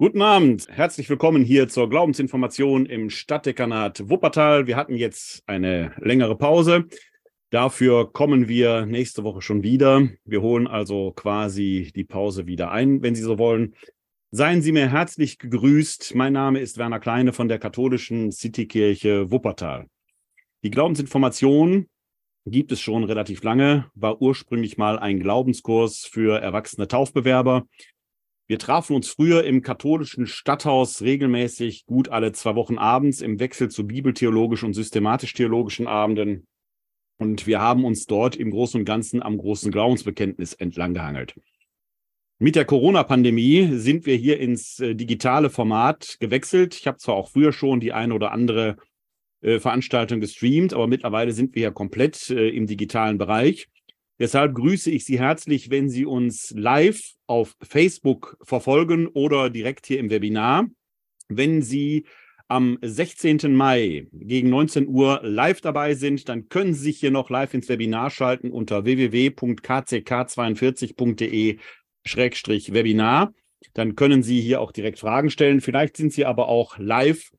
Guten Abend, herzlich willkommen hier zur Glaubensinformation im Stadtdekanat Wuppertal. Wir hatten jetzt eine längere Pause. Dafür kommen wir nächste Woche schon wieder. Wir holen also quasi die Pause wieder ein, wenn Sie so wollen. Seien Sie mir herzlich gegrüßt. Mein Name ist Werner Kleine von der katholischen Citykirche Wuppertal. Die Glaubensinformation gibt es schon relativ lange, war ursprünglich mal ein Glaubenskurs für erwachsene Taufbewerber. Wir trafen uns früher im katholischen Stadthaus regelmäßig gut alle zwei Wochen abends im Wechsel zu bibeltheologischen und systematisch-theologischen Abenden. Und wir haben uns dort im Großen und Ganzen am großen Glaubensbekenntnis entlang gehangelt. Mit der Corona-Pandemie sind wir hier ins äh, digitale Format gewechselt. Ich habe zwar auch früher schon die eine oder andere äh, Veranstaltung gestreamt, aber mittlerweile sind wir ja komplett äh, im digitalen Bereich. Deshalb grüße ich Sie herzlich, wenn Sie uns live auf Facebook verfolgen oder direkt hier im Webinar. Wenn Sie am 16. Mai gegen 19 Uhr live dabei sind, dann können Sie sich hier noch live ins Webinar schalten unter www.kck42.de-webinar. Dann können Sie hier auch direkt Fragen stellen. Vielleicht sind Sie aber auch live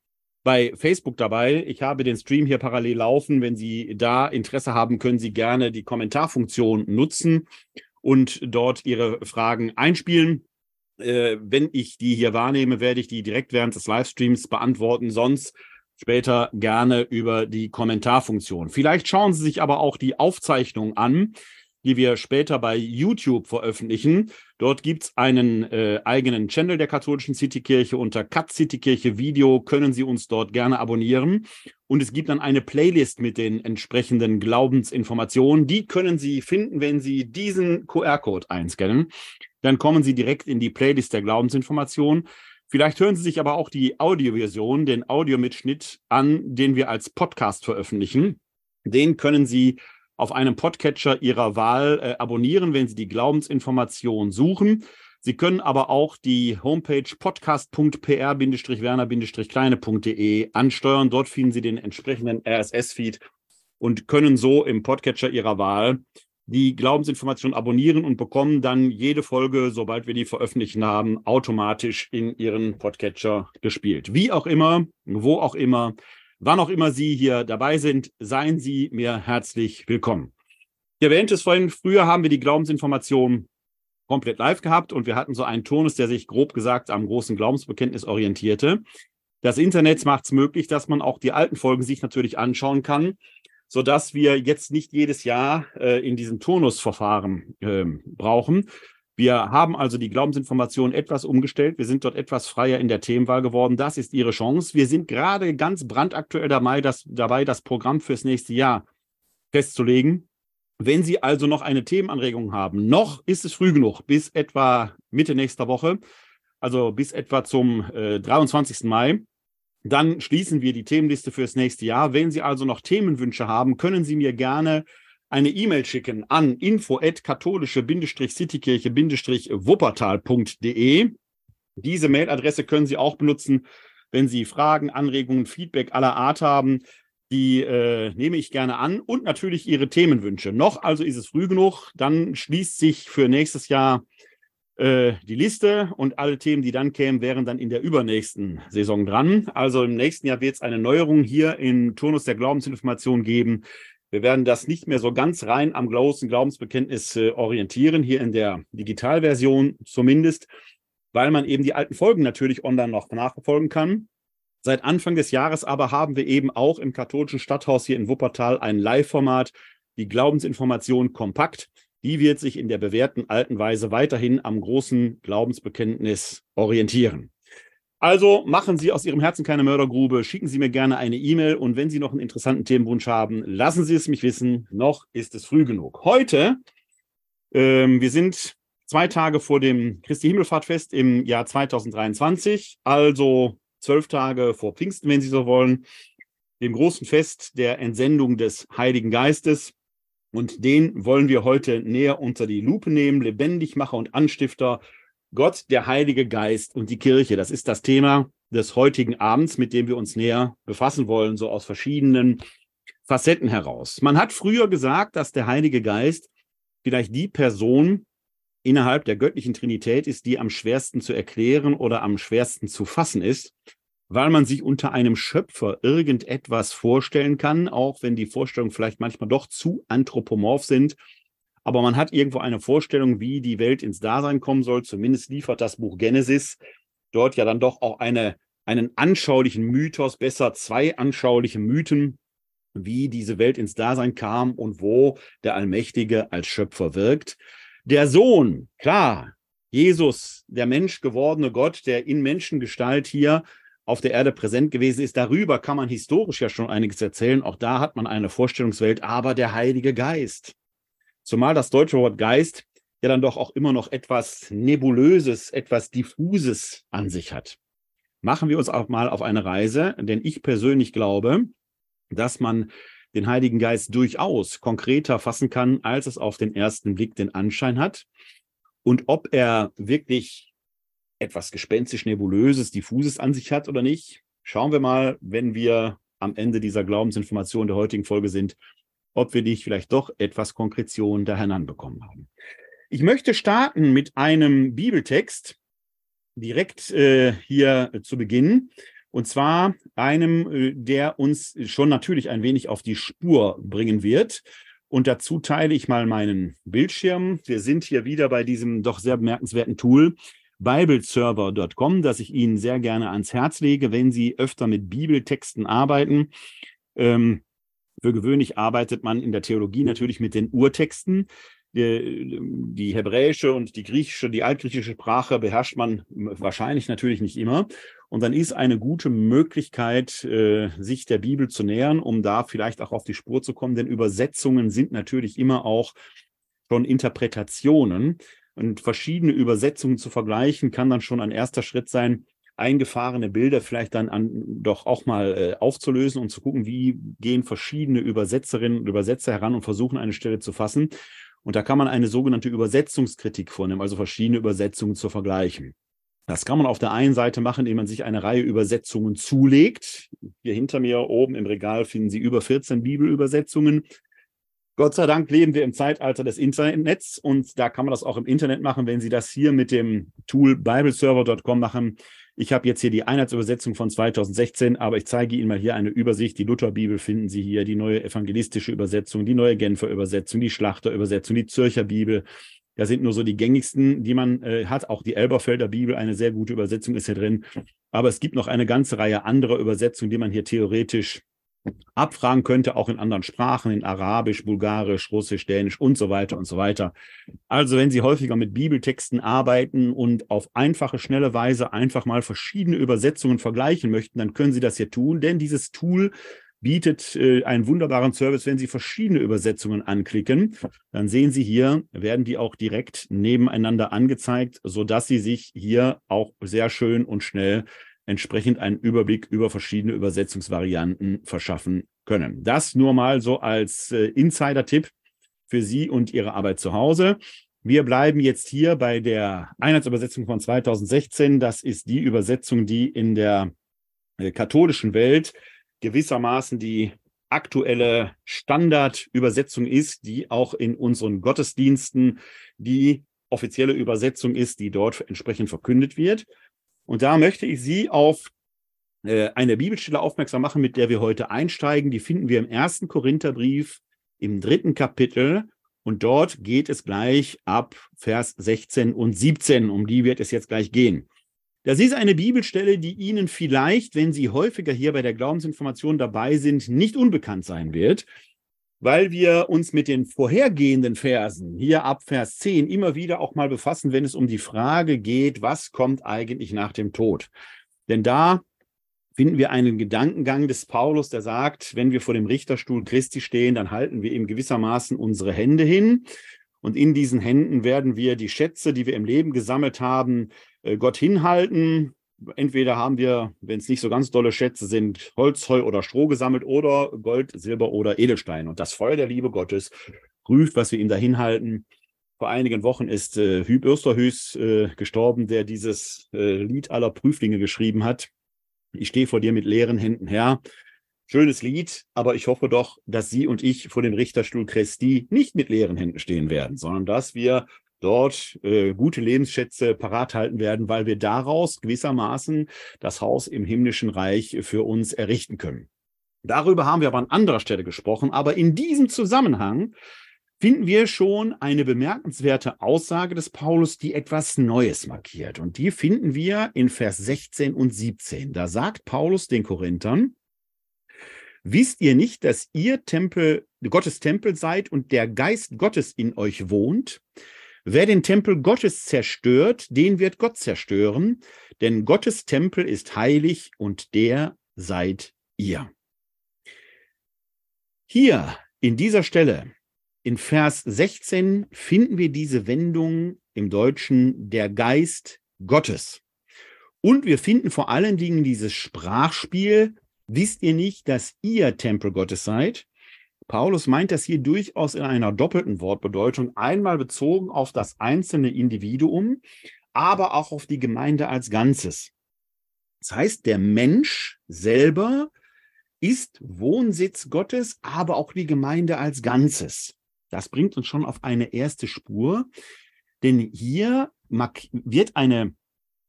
bei Facebook dabei. Ich habe den Stream hier parallel laufen. Wenn Sie da Interesse haben, können Sie gerne die Kommentarfunktion nutzen und dort Ihre Fragen einspielen. Äh, wenn ich die hier wahrnehme, werde ich die direkt während des Livestreams beantworten. Sonst später gerne über die Kommentarfunktion. Vielleicht schauen Sie sich aber auch die Aufzeichnung an die wir später bei YouTube veröffentlichen. Dort gibt es einen äh, eigenen Channel der katholischen Citykirche unter Cut Citykirche Video. Können Sie uns dort gerne abonnieren. Und es gibt dann eine Playlist mit den entsprechenden Glaubensinformationen. Die können Sie finden, wenn Sie diesen QR-Code einscannen. Dann kommen Sie direkt in die Playlist der Glaubensinformationen. Vielleicht hören Sie sich aber auch die Audioversion, den Audiomitschnitt an, den wir als Podcast veröffentlichen. Den können Sie auf einem Podcatcher Ihrer Wahl äh, abonnieren, wenn Sie die Glaubensinformation suchen. Sie können aber auch die Homepage podcast.pr-werner-kleine.de ansteuern. Dort finden Sie den entsprechenden RSS-Feed und können so im Podcatcher Ihrer Wahl die Glaubensinformation abonnieren und bekommen dann jede Folge, sobald wir die veröffentlichen haben, automatisch in Ihren Podcatcher gespielt. Wie auch immer, wo auch immer, Wann auch immer Sie hier dabei sind, seien Sie mir herzlich willkommen. Ich erwähnte es vorhin, früher haben wir die Glaubensinformation komplett live gehabt und wir hatten so einen Turnus, der sich grob gesagt am großen Glaubensbekenntnis orientierte. Das Internet macht es möglich, dass man auch die alten Folgen sich natürlich anschauen kann, sodass wir jetzt nicht jedes Jahr äh, in diesem Turnusverfahren äh, brauchen, wir haben also die Glaubensinformation etwas umgestellt. Wir sind dort etwas freier in der Themenwahl geworden. Das ist Ihre Chance. Wir sind gerade ganz brandaktuell dabei das, dabei, das Programm fürs nächste Jahr festzulegen. Wenn Sie also noch eine Themenanregung haben, noch ist es früh genug, bis etwa Mitte nächster Woche, also bis etwa zum äh, 23. Mai. Dann schließen wir die Themenliste fürs nächste Jahr. Wenn Sie also noch Themenwünsche haben, können Sie mir gerne eine E-Mail schicken an info-katholische-citykirche-wuppertal.de. Diese Mailadresse können Sie auch benutzen, wenn Sie Fragen, Anregungen, Feedback aller Art haben. Die äh, nehme ich gerne an und natürlich Ihre Themenwünsche. Noch also ist es früh genug. Dann schließt sich für nächstes Jahr äh, die Liste und alle Themen, die dann kämen, wären dann in der übernächsten Saison dran. Also im nächsten Jahr wird es eine Neuerung hier im Turnus der Glaubensinformation geben. Wir werden das nicht mehr so ganz rein am großen Glaubensbekenntnis äh, orientieren, hier in der Digitalversion zumindest, weil man eben die alten Folgen natürlich online noch nachverfolgen kann. Seit Anfang des Jahres aber haben wir eben auch im katholischen Stadthaus hier in Wuppertal ein Live-Format, die Glaubensinformation kompakt. Die wird sich in der bewährten alten Weise weiterhin am großen Glaubensbekenntnis orientieren. Also machen Sie aus Ihrem Herzen keine Mördergrube, schicken Sie mir gerne eine E-Mail und wenn Sie noch einen interessanten Themenwunsch haben, lassen Sie es mich wissen. Noch ist es früh genug. Heute, ähm, wir sind zwei Tage vor dem Christi Himmelfahrtfest im Jahr 2023, also zwölf Tage vor Pfingsten, wenn Sie so wollen, dem großen Fest der Entsendung des Heiligen Geistes. Und den wollen wir heute näher unter die Lupe nehmen, Lebendigmacher und Anstifter Gott, der Heilige Geist und die Kirche. Das ist das Thema des heutigen Abends, mit dem wir uns näher befassen wollen, so aus verschiedenen Facetten heraus. Man hat früher gesagt, dass der Heilige Geist vielleicht die Person innerhalb der göttlichen Trinität ist, die am schwersten zu erklären oder am schwersten zu fassen ist, weil man sich unter einem Schöpfer irgendetwas vorstellen kann, auch wenn die Vorstellungen vielleicht manchmal doch zu anthropomorph sind. Aber man hat irgendwo eine Vorstellung, wie die Welt ins Dasein kommen soll. Zumindest liefert das Buch Genesis dort ja dann doch auch eine, einen anschaulichen Mythos, besser zwei anschauliche Mythen, wie diese Welt ins Dasein kam und wo der Allmächtige als Schöpfer wirkt. Der Sohn, klar, Jesus, der Mensch gewordene Gott, der in Menschengestalt hier auf der Erde präsent gewesen ist. Darüber kann man historisch ja schon einiges erzählen. Auch da hat man eine Vorstellungswelt, aber der Heilige Geist. Zumal das deutsche Wort Geist ja dann doch auch immer noch etwas Nebulöses, etwas Diffuses an sich hat. Machen wir uns auch mal auf eine Reise, denn ich persönlich glaube, dass man den Heiligen Geist durchaus konkreter fassen kann, als es auf den ersten Blick den Anschein hat. Und ob er wirklich etwas gespenstisch nebulöses, diffuses an sich hat oder nicht, schauen wir mal, wenn wir am Ende dieser Glaubensinformation der heutigen Folge sind, ob wir nicht vielleicht doch etwas Konkretion da bekommen haben. Ich möchte starten mit einem Bibeltext direkt äh, hier zu Beginn. Und zwar einem, äh, der uns schon natürlich ein wenig auf die Spur bringen wird. Und dazu teile ich mal meinen Bildschirm. Wir sind hier wieder bei diesem doch sehr bemerkenswerten Tool bibleserver.com, das ich Ihnen sehr gerne ans Herz lege, wenn Sie öfter mit Bibeltexten arbeiten. Ähm, für gewöhnlich arbeitet man in der Theologie natürlich mit den Urtexten. Die, die, hebräische und die griechische, die altgriechische Sprache beherrscht man wahrscheinlich natürlich nicht immer. Und dann ist eine gute Möglichkeit, äh, sich der Bibel zu nähern, um da vielleicht auch auf die Spur zu kommen. Denn Übersetzungen sind natürlich immer auch schon Interpretationen. Und verschiedene Übersetzungen zu vergleichen, kann dann schon ein erster Schritt sein, eingefahrene Bilder vielleicht dann an, doch auch mal äh, aufzulösen und zu gucken, wie gehen verschiedene Übersetzerinnen und Übersetzer heran und versuchen, eine Stelle zu fassen. Und da kann man eine sogenannte Übersetzungskritik vornehmen, also verschiedene Übersetzungen zu vergleichen. Das kann man auf der einen Seite machen, indem man sich eine Reihe Übersetzungen zulegt. Hier hinter mir oben im Regal finden Sie über 14 Bibelübersetzungen. Gott sei Dank leben wir im Zeitalter des Internets und da kann man das auch im Internet machen, wenn Sie das hier mit dem Tool bibleserver.com machen. Ich habe jetzt hier die Einheitsübersetzung von 2016, aber ich zeige Ihnen mal hier eine Übersicht. Die Lutherbibel finden Sie hier, die neue evangelistische Übersetzung, die neue Genfer Übersetzung, die Schlachterübersetzung, die Zürcher Bibel, das sind nur so die gängigsten, die man äh, hat. Auch die Elberfelder Bibel, eine sehr gute Übersetzung ist hier drin. Aber es gibt noch eine ganze Reihe anderer Übersetzungen, die man hier theoretisch abfragen könnte, auch in anderen Sprachen, in Arabisch, Bulgarisch, Russisch, Dänisch und so weiter und so weiter. Also wenn Sie häufiger mit Bibeltexten arbeiten und auf einfache, schnelle Weise einfach mal verschiedene Übersetzungen vergleichen möchten, dann können Sie das hier tun, denn dieses Tool bietet äh, einen wunderbaren Service, wenn Sie verschiedene Übersetzungen anklicken. Dann sehen Sie hier, werden die auch direkt nebeneinander angezeigt, sodass Sie sich hier auch sehr schön und schnell entsprechend einen Überblick über verschiedene Übersetzungsvarianten verschaffen können. Das nur mal so als äh, Insider-Tipp für Sie und Ihre Arbeit zu Hause. Wir bleiben jetzt hier bei der Einheitsübersetzung von 2016. Das ist die Übersetzung, die in der äh, katholischen Welt gewissermaßen die aktuelle Standardübersetzung ist, die auch in unseren Gottesdiensten die offizielle Übersetzung ist, die dort entsprechend verkündet wird. Und da möchte ich Sie auf äh, eine Bibelstelle aufmerksam machen, mit der wir heute einsteigen. Die finden wir im ersten Korintherbrief im dritten Kapitel. Und dort geht es gleich ab Vers 16 und 17. Um die wird es jetzt gleich gehen. Das ist eine Bibelstelle, die Ihnen vielleicht, wenn Sie häufiger hier bei der Glaubensinformation dabei sind, nicht unbekannt sein wird, weil wir uns mit den vorhergehenden Versen, hier ab Vers 10, immer wieder auch mal befassen, wenn es um die Frage geht, was kommt eigentlich nach dem Tod? Denn da finden wir einen Gedankengang des Paulus, der sagt, wenn wir vor dem Richterstuhl Christi stehen, dann halten wir ihm gewissermaßen unsere Hände hin. Und in diesen Händen werden wir die Schätze, die wir im Leben gesammelt haben, äh, Gott hinhalten. Entweder haben wir, wenn es nicht so ganz dolle Schätze sind, Holz, Heu oder Stroh gesammelt oder Gold, Silber oder Edelstein. Und das Feuer der Liebe Gottes prüft, was wir ihm da hinhalten. Vor einigen Wochen ist äh, Hüb Österhüs äh, gestorben, der dieses äh, Lied aller Prüflinge geschrieben hat. Ich stehe vor dir mit leeren Händen her. Schönes Lied, aber ich hoffe doch, dass Sie und ich vor dem Richterstuhl Christi nicht mit leeren Händen stehen werden, sondern dass wir dort äh, gute Lebensschätze parat halten werden, weil wir daraus gewissermaßen das Haus im himmlischen Reich für uns errichten können. Darüber haben wir aber an anderer Stelle gesprochen, aber in diesem Zusammenhang finden wir schon eine bemerkenswerte Aussage des Paulus, die etwas Neues markiert. Und die finden wir in Vers 16 und 17. Da sagt Paulus den Korinthern, Wisst ihr nicht, dass ihr Tempel, Gottes Tempel seid und der Geist Gottes in euch wohnt? Wer den Tempel Gottes zerstört, den wird Gott zerstören, denn Gottes Tempel ist heilig und der seid ihr. Hier in dieser Stelle, in Vers 16, finden wir diese Wendung im Deutschen der Geist Gottes. Und wir finden vor allen Dingen dieses Sprachspiel, wisst ihr nicht, dass ihr Tempel Gottes seid? Paulus meint das hier durchaus in einer doppelten Wortbedeutung, einmal bezogen auf das einzelne Individuum, aber auch auf die Gemeinde als Ganzes. Das heißt, der Mensch selber ist Wohnsitz Gottes, aber auch die Gemeinde als Ganzes. Das bringt uns schon auf eine erste Spur, denn hier wird eine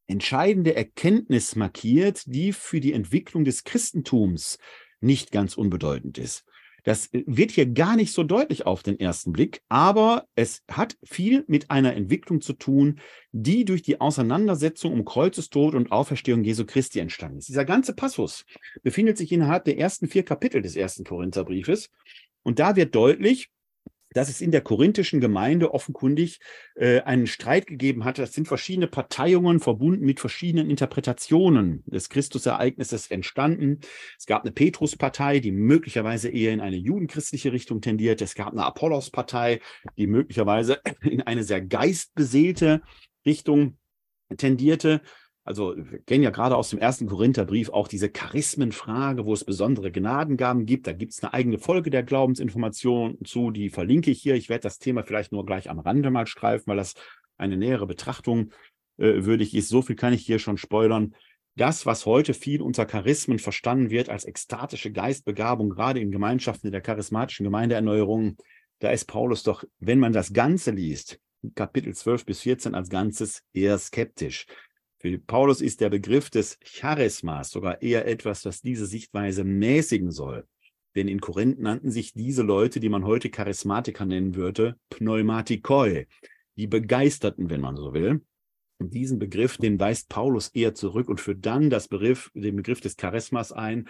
entscheidende Erkenntnis markiert, die für die Entwicklung des Christentums nicht ganz unbedeutend ist. Das äh, wird hier gar nicht so deutlich auf den ersten Blick, aber es hat viel mit einer Entwicklung zu tun, die durch die Auseinandersetzung um Kreuzestod und Auferstehung Jesu Christi entstanden ist. Dieser ganze Passus befindet sich innerhalb der ersten vier Kapitel des ersten Korintherbriefes und da wird deutlich, dass es in der korinthischen Gemeinde offenkundig äh, einen Streit gegeben hat. Das sind verschiedene Parteiungen verbunden mit verschiedenen Interpretationen des Christusereignisses entstanden. Es gab eine Petruspartei, die möglicherweise eher in eine judenchristliche Richtung tendiert. Es gab eine Apollos-Partei, die möglicherweise in eine sehr geistbeseelte Richtung tendierte. Also wir kennen ja gerade aus dem ersten Korintherbrief auch diese Charismenfrage, wo es besondere Gnadengaben gibt. Da gibt es eine eigene Folge der Glaubensinformation zu, die verlinke ich hier. Ich werde das Thema vielleicht nur gleich am Rande mal streifen, weil das eine nähere Betrachtung äh, würdig ist. So viel kann ich hier schon spoilern. Das, was heute viel unter Charismen verstanden wird als ekstatische Geistbegabung, gerade in Gemeinschaften in der charismatischen Gemeindeerneuerung, da ist Paulus doch, wenn man das Ganze liest, Kapitel 12 bis 14 als Ganzes, eher skeptisch. Für Paulus ist der Begriff des Charismas sogar eher etwas, das diese Sichtweise mäßigen soll. Denn in Korinth nannten sich diese Leute, die man heute Charismatiker nennen würde, Pneumatikoi, die Begeisterten, wenn man so will. Und diesen Begriff, den weist Paulus eher zurück und führt dann das Begriff, den Begriff des Charismas ein,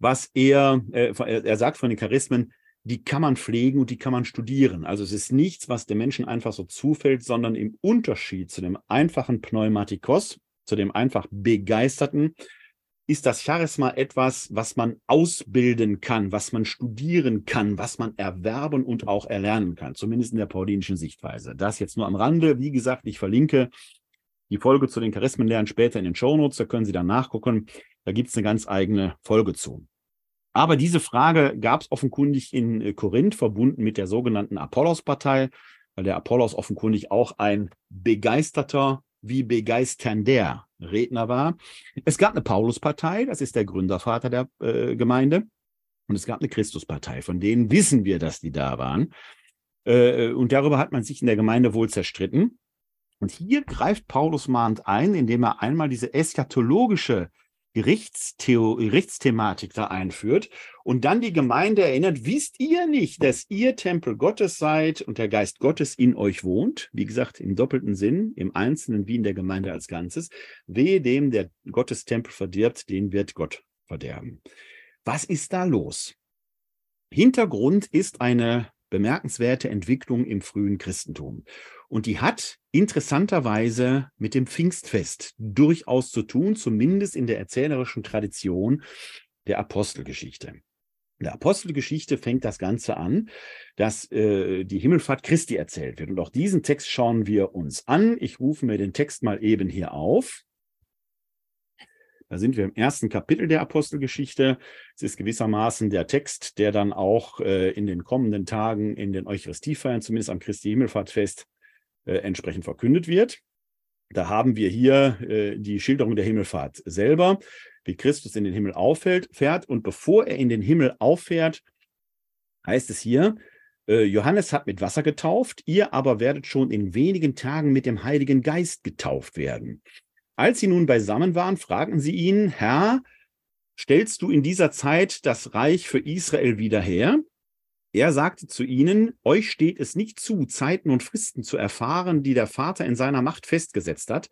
was er, äh, er sagt von den Charismen, die kann man pflegen und die kann man studieren. Also es ist nichts, was dem Menschen einfach so zufällt, sondern im Unterschied zu dem einfachen Pneumatikos, zu dem einfach Begeisterten, ist das Charisma etwas, was man ausbilden kann, was man studieren kann, was man erwerben und auch erlernen kann, zumindest in der paulinischen Sichtweise. Das jetzt nur am Rande. Wie gesagt, ich verlinke die Folge zu den Charismenlernen später in den Shownotes, da können Sie dann nachgucken. Da gibt es eine ganz eigene Folge zu. Aber diese Frage gab es offenkundig in äh, Korinth, verbunden mit der sogenannten Apollos-Partei, weil der Apollos offenkundig auch ein begeisterter wie begeisternder Redner war. Es gab eine Paulus-Partei, das ist der Gründervater der äh, Gemeinde. Und es gab eine Christus-Partei, von denen wissen wir, dass die da waren. Äh, und darüber hat man sich in der Gemeinde wohl zerstritten. Und hier greift Paulus mahnt ein, indem er einmal diese eschatologische Gerichtstheo Gerichtsthematik da einführt und dann die Gemeinde erinnert, wisst ihr nicht, dass ihr Tempel Gottes seid und der Geist Gottes in euch wohnt? Wie gesagt, im doppelten Sinn, im Einzelnen wie in der Gemeinde als Ganzes. Wehe dem, der Gottes Tempel verdirbt, den wird Gott verderben. Was ist da los? Hintergrund ist eine bemerkenswerte Entwicklung im frühen Christentum. Und die hat interessanterweise mit dem Pfingstfest durchaus zu tun, zumindest in der erzählerischen Tradition der Apostelgeschichte. In der Apostelgeschichte fängt das Ganze an, dass äh, die Himmelfahrt Christi erzählt wird. Und auch diesen Text schauen wir uns an. Ich rufe mir den Text mal eben hier auf. Da sind wir im ersten Kapitel der Apostelgeschichte. Es ist gewissermaßen der Text, der dann auch äh, in den kommenden Tagen in den Eucharistiefeiern, zumindest am Christi Himmelfahrtfest, äh, entsprechend verkündet wird. Da haben wir hier äh, die Schilderung der Himmelfahrt selber, wie Christus in den Himmel auffällt, fährt und bevor er in den Himmel auffährt, heißt es hier, Äh, Johannes hat mit Wasser getauft, ihr aber werdet schon in wenigen Tagen mit dem Heiligen Geist getauft werden. Als sie nun beisammen waren, fragten sie ihn, Herr, stellst du in dieser Zeit das Reich für Israel wieder her? Er sagte zu ihnen, euch steht es nicht zu, Zeiten und Fristen zu erfahren, die der Vater in seiner Macht festgesetzt hat,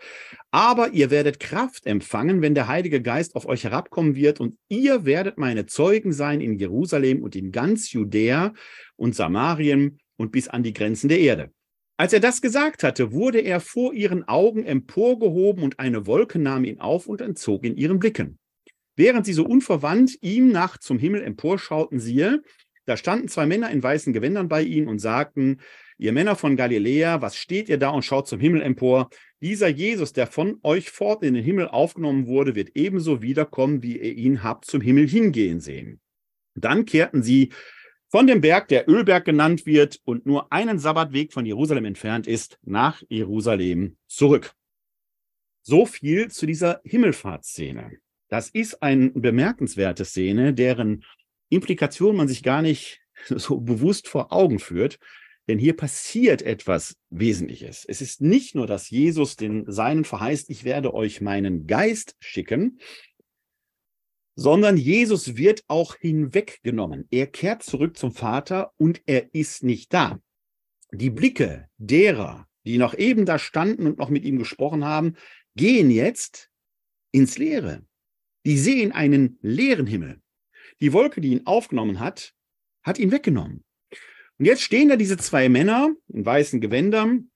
aber ihr werdet Kraft empfangen, wenn der Heilige Geist auf euch herabkommen wird, und ihr werdet meine Zeugen sein in Jerusalem und in ganz Judäa und Samarien und bis an die Grenzen der Erde. Als er das gesagt hatte, wurde er vor ihren Augen emporgehoben und eine Wolke nahm ihn auf und entzog in ihren Blicken. Während sie so unverwandt ihm nach zum Himmel emporschauten, siehe, da standen zwei Männer in weißen Gewändern bei ihnen und sagten, ihr Männer von Galiläa, was steht ihr da und schaut zum Himmel empor? Dieser Jesus, der von euch fort in den Himmel aufgenommen wurde, wird ebenso wiederkommen, wie ihr ihn habt zum Himmel hingehen sehen. Dann kehrten sie von dem Berg, der Ölberg genannt wird und nur einen Sabbatweg von Jerusalem entfernt ist, nach Jerusalem zurück. So viel zu dieser Himmelfahrtsszene. Das ist eine bemerkenswerte Szene, deren Implikation man sich gar nicht so bewusst vor Augen führt. Denn hier passiert etwas Wesentliches. Es ist nicht nur, dass Jesus den Seinen verheißt, ich werde euch meinen Geist schicken, sondern Jesus wird auch hinweggenommen. Er kehrt zurück zum Vater und er ist nicht da. Die Blicke derer, die noch eben da standen und noch mit ihm gesprochen haben, gehen jetzt ins Leere. Die sehen einen leeren Himmel. Die Wolke, die ihn aufgenommen hat, hat ihn weggenommen. Und jetzt stehen da diese zwei Männer in weißen Gewändern,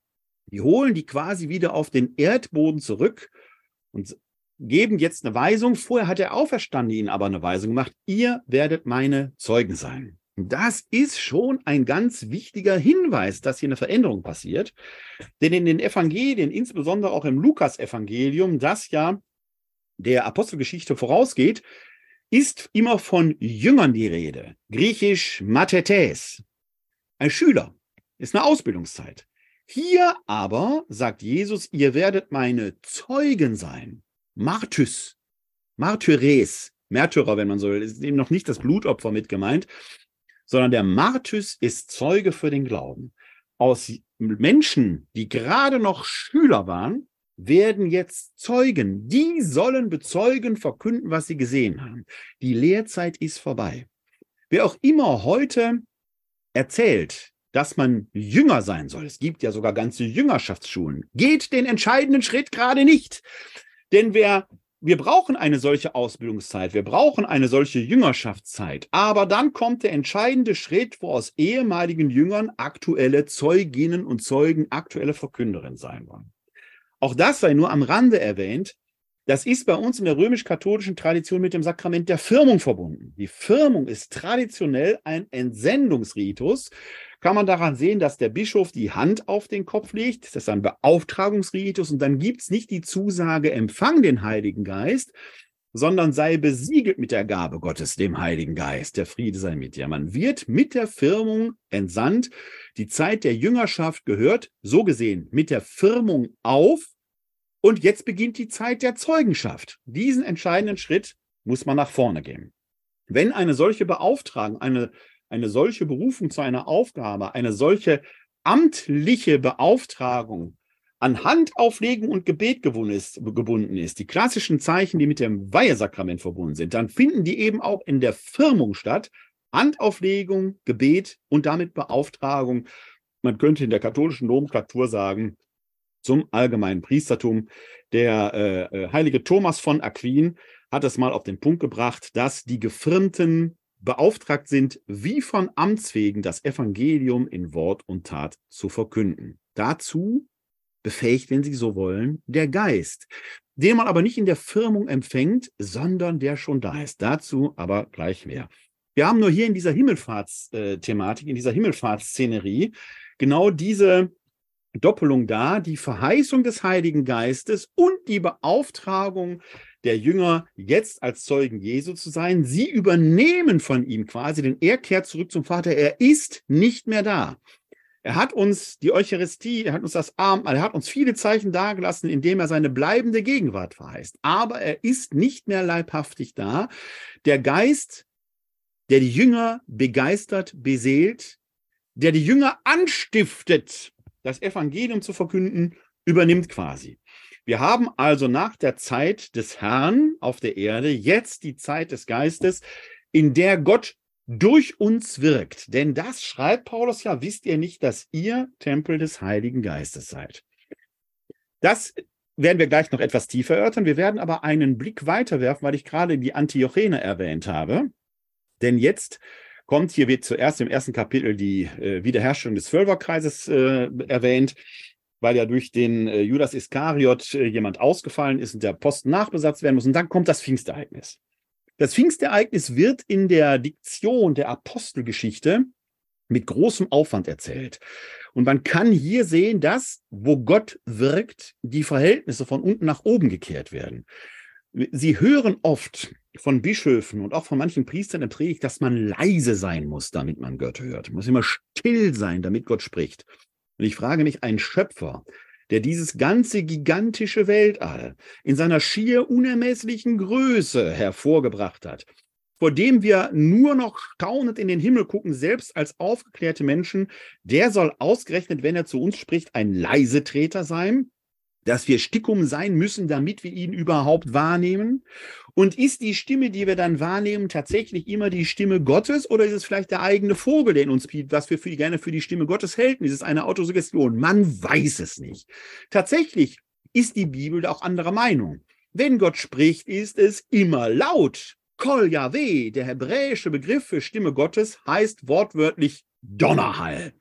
die holen die quasi wieder auf den Erdboden zurück und geben jetzt eine Weisung. Vorher hat der Auferstandene ihnen aber eine Weisung gemacht. Ihr werdet meine Zeugen sein. Das ist schon ein ganz wichtiger Hinweis, dass hier eine Veränderung passiert. Denn in den Evangelien, insbesondere auch im Lukas-Evangelium, das ja der Apostelgeschichte vorausgeht, ist immer von Jüngern die Rede. Griechisch Mathetes. Ein Schüler. Ist eine Ausbildungszeit. Hier aber sagt Jesus, ihr werdet meine Zeugen sein. Martys. Martyres. Märtyrer, wenn man so will. Ist eben noch nicht das Blutopfer mit gemeint, sondern der Martys ist Zeuge für den Glauben. Aus Menschen, die gerade noch Schüler waren, werden jetzt Zeugen. Die sollen bezeugen, verkünden, was sie gesehen haben. Die Lehrzeit ist vorbei. Wer auch immer heute erzählt, dass man jünger sein soll, es gibt ja sogar ganze Jüngerschaftsschulen, geht den entscheidenden Schritt gerade nicht. Denn wer wir brauchen eine solche Ausbildungszeit, wir brauchen eine solche Jüngerschaftszeit. Aber dann kommt der entscheidende Schritt, wo aus ehemaligen Jüngern aktuelle Zeuginnen und Zeugen, aktuelle Verkünderinnen sein wollen. Auch das sei nur am Rande erwähnt. Das ist bei uns in der römisch-katholischen Tradition mit dem Sakrament der Firmung verbunden. Die Firmung ist traditionell ein Entsendungsritus. Kann man daran sehen, dass der Bischof die Hand auf den Kopf legt. Das ist ein Beauftragungsritus. Und dann gibt es nicht die Zusage, empfang den Heiligen Geist, sondern sei besiegelt mit der Gabe Gottes, dem Heiligen Geist. Der Friede sei mit dir. Man wird mit der Firmung entsandt. Die Zeit der Jüngerschaft gehört, so gesehen, mit der Firmung auf und jetzt beginnt die Zeit der Zeugenschaft. Diesen entscheidenden Schritt muss man nach vorne gehen. Wenn eine solche Beauftragung, eine, eine solche Berufung zu einer Aufgabe, eine solche amtliche Beauftragung an Handauflegen und Gebet gebunden ist, die klassischen Zeichen, die mit dem Weihesakrament verbunden sind, dann finden die eben auch in der Firmung statt. Handauflegung, Gebet und damit Beauftragung. Man könnte in der katholischen Nomenklatur sagen, zum allgemeinen Priestertum. Der äh, äh, heilige Thomas von Aquin hat es mal auf den Punkt gebracht, dass die Gefirmten beauftragt sind, wie von Amts wegen das Evangelium in Wort und Tat zu verkünden. Dazu befähigt, wenn Sie so wollen, der Geist, den man aber nicht in der Firmung empfängt, sondern der schon da ist. Dazu aber gleich mehr. Wir haben nur hier in dieser Himmelfahrtsthematik, in dieser Himmelfahrtsszenerie genau diese Doppelung da, die Verheißung des Heiligen Geistes und die Beauftragung der Jünger, jetzt als Zeugen Jesu zu sein. Sie übernehmen von ihm quasi, denn er kehrt zurück zum Vater. Er ist nicht mehr da. Er hat uns die Eucharistie, er hat uns das Arm, er hat uns viele Zeichen dargelassen, indem er seine bleibende Gegenwart verheißt. Aber er ist nicht mehr leibhaftig da. Der Geist, der die Jünger begeistert, beseelt, der die Jünger anstiftet, das Evangelium zu verkünden, übernimmt quasi. Wir haben also nach der Zeit des Herrn auf der Erde jetzt die Zeit des Geistes, in der Gott durch uns wirkt. Denn das schreibt Paulus ja, wisst ihr nicht, dass ihr Tempel des Heiligen Geistes seid. Das werden wir gleich noch etwas tiefer erörtern. Wir werden aber einen Blick weiter werfen, weil ich gerade die Antiochene erwähnt habe. Denn jetzt kommt, hier wird zuerst im ersten Kapitel die äh, Wiederherstellung des Völkerkreises äh, erwähnt, weil ja durch den äh, Judas Iskariot äh, jemand ausgefallen ist und der Posten nachbesetzt werden muss. Und dann kommt das Pfingstereignis. Das Pfingstereignis wird in der Diktion der Apostelgeschichte mit großem Aufwand erzählt. Und man kann hier sehen, dass, wo Gott wirkt, die Verhältnisse von unten nach oben gekehrt werden. Sie hören oft von Bischöfen und auch von manchen Priestern der Predigt, dass man leise sein muss, damit man Gott hört. Man muss immer still sein, damit Gott spricht. Und ich frage mich, ein Schöpfer, der dieses ganze gigantische Weltall in seiner schier unermesslichen Größe hervorgebracht hat, vor dem wir nur noch staunend in den Himmel gucken, selbst als aufgeklärte Menschen, der soll ausgerechnet, wenn er zu uns spricht, ein Leisetreter sein? Dass wir Stickum sein müssen, damit wir ihn überhaupt wahrnehmen? Und ist die Stimme, die wir dann wahrnehmen, tatsächlich immer die Stimme Gottes oder ist es vielleicht der eigene Vogel, der in uns bietet, was wir für gerne für die Stimme Gottes halten? Ist es eine Autosuggestion? Man weiß es nicht. Tatsächlich ist die Bibel auch anderer Meinung. Wenn Gott spricht, ist es immer laut. Kol Yahweh, der hebräische Begriff für Stimme Gottes, heißt wortwörtlich Donnerhall.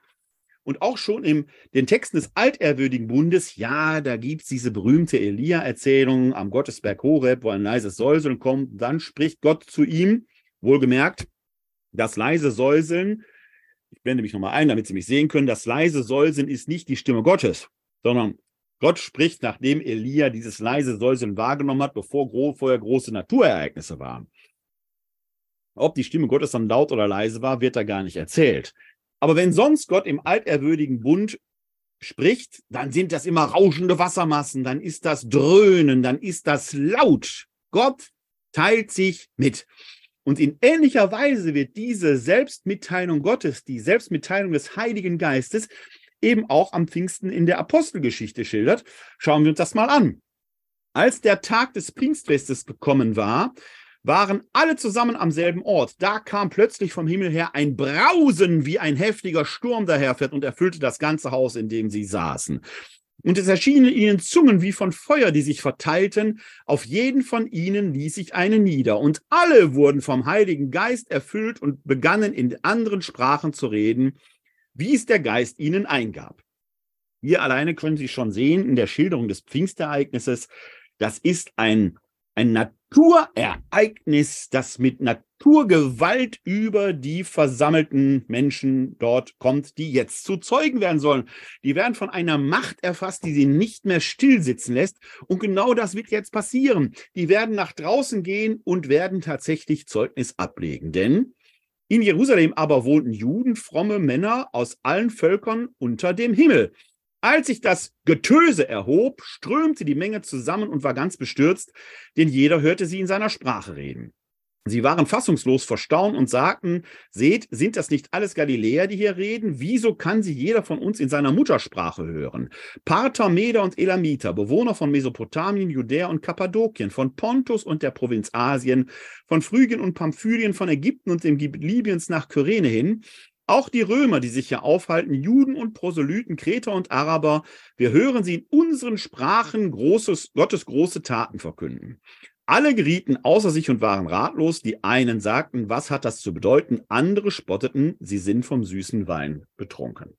Und auch schon in den Texten des altehrwürdigen Bundes, ja, da gibt es diese berühmte Elia-Erzählung am Gottesberg Horeb, wo ein leises Säuseln kommt. Dann spricht Gott zu ihm, wohlgemerkt, das leise Säuseln, ich blende mich nochmal ein, damit Sie mich sehen können, das leise Säuseln ist nicht die Stimme Gottes, sondern Gott spricht, nachdem Elia dieses leise Säuseln wahrgenommen hat, bevor vorher große Naturereignisse waren. Ob die Stimme Gottes dann laut oder leise war, wird da gar nicht erzählt. Aber wenn sonst Gott im alterwürdigen Bund spricht, dann sind das immer rauschende Wassermassen, dann ist das Dröhnen, dann ist das laut. Gott teilt sich mit. Und in ähnlicher Weise wird diese Selbstmitteilung Gottes, die Selbstmitteilung des Heiligen Geistes, eben auch am Pfingsten in der Apostelgeschichte schildert. Schauen wir uns das mal an. Als der Tag des Pfingstfestes gekommen war, waren alle zusammen am selben Ort. Da kam plötzlich vom Himmel her ein Brausen, wie ein heftiger Sturm daherfährt und erfüllte das ganze Haus, in dem sie saßen. Und es erschienen ihnen Zungen wie von Feuer, die sich verteilten. Auf jeden von ihnen ließ sich eine nieder. Und alle wurden vom Heiligen Geist erfüllt und begannen in anderen Sprachen zu reden, wie es der Geist ihnen eingab. Hier alleine können Sie schon sehen in der Schilderung des Pfingstereignisses, das ist ein ein Naturereignis, das mit Naturgewalt über die versammelten Menschen dort kommt, die jetzt zu Zeugen werden sollen. Die werden von einer Macht erfasst, die sie nicht mehr stillsitzen lässt. Und genau das wird jetzt passieren. Die werden nach draußen gehen und werden tatsächlich Zeugnis ablegen. Denn in Jerusalem aber wohnten Juden, fromme Männer aus allen Völkern unter dem Himmel. Als sich das Getöse erhob, strömte die Menge zusammen und war ganz bestürzt, denn jeder hörte sie in seiner Sprache reden. Sie waren fassungslos vor Staunen und sagten, seht, sind das nicht alles Galiläer, die hier reden? Wieso kann sie jeder von uns in seiner Muttersprache hören? Parther, Meder und Elamiter, Bewohner von Mesopotamien, Judäa und Kappadokien, von Pontus und der Provinz Asien, von Phrygien und Pamphylien, von Ägypten und dem Libyens nach Kyrene hin, auch die Römer, die sich hier aufhalten, Juden und Proselyten, Kreter und Araber, wir hören sie in unseren Sprachen großes, Gottes große Taten verkünden. Alle gerieten außer sich und waren ratlos. Die einen sagten, was hat das zu bedeuten? Andere spotteten, sie sind vom süßen Wein betrunken.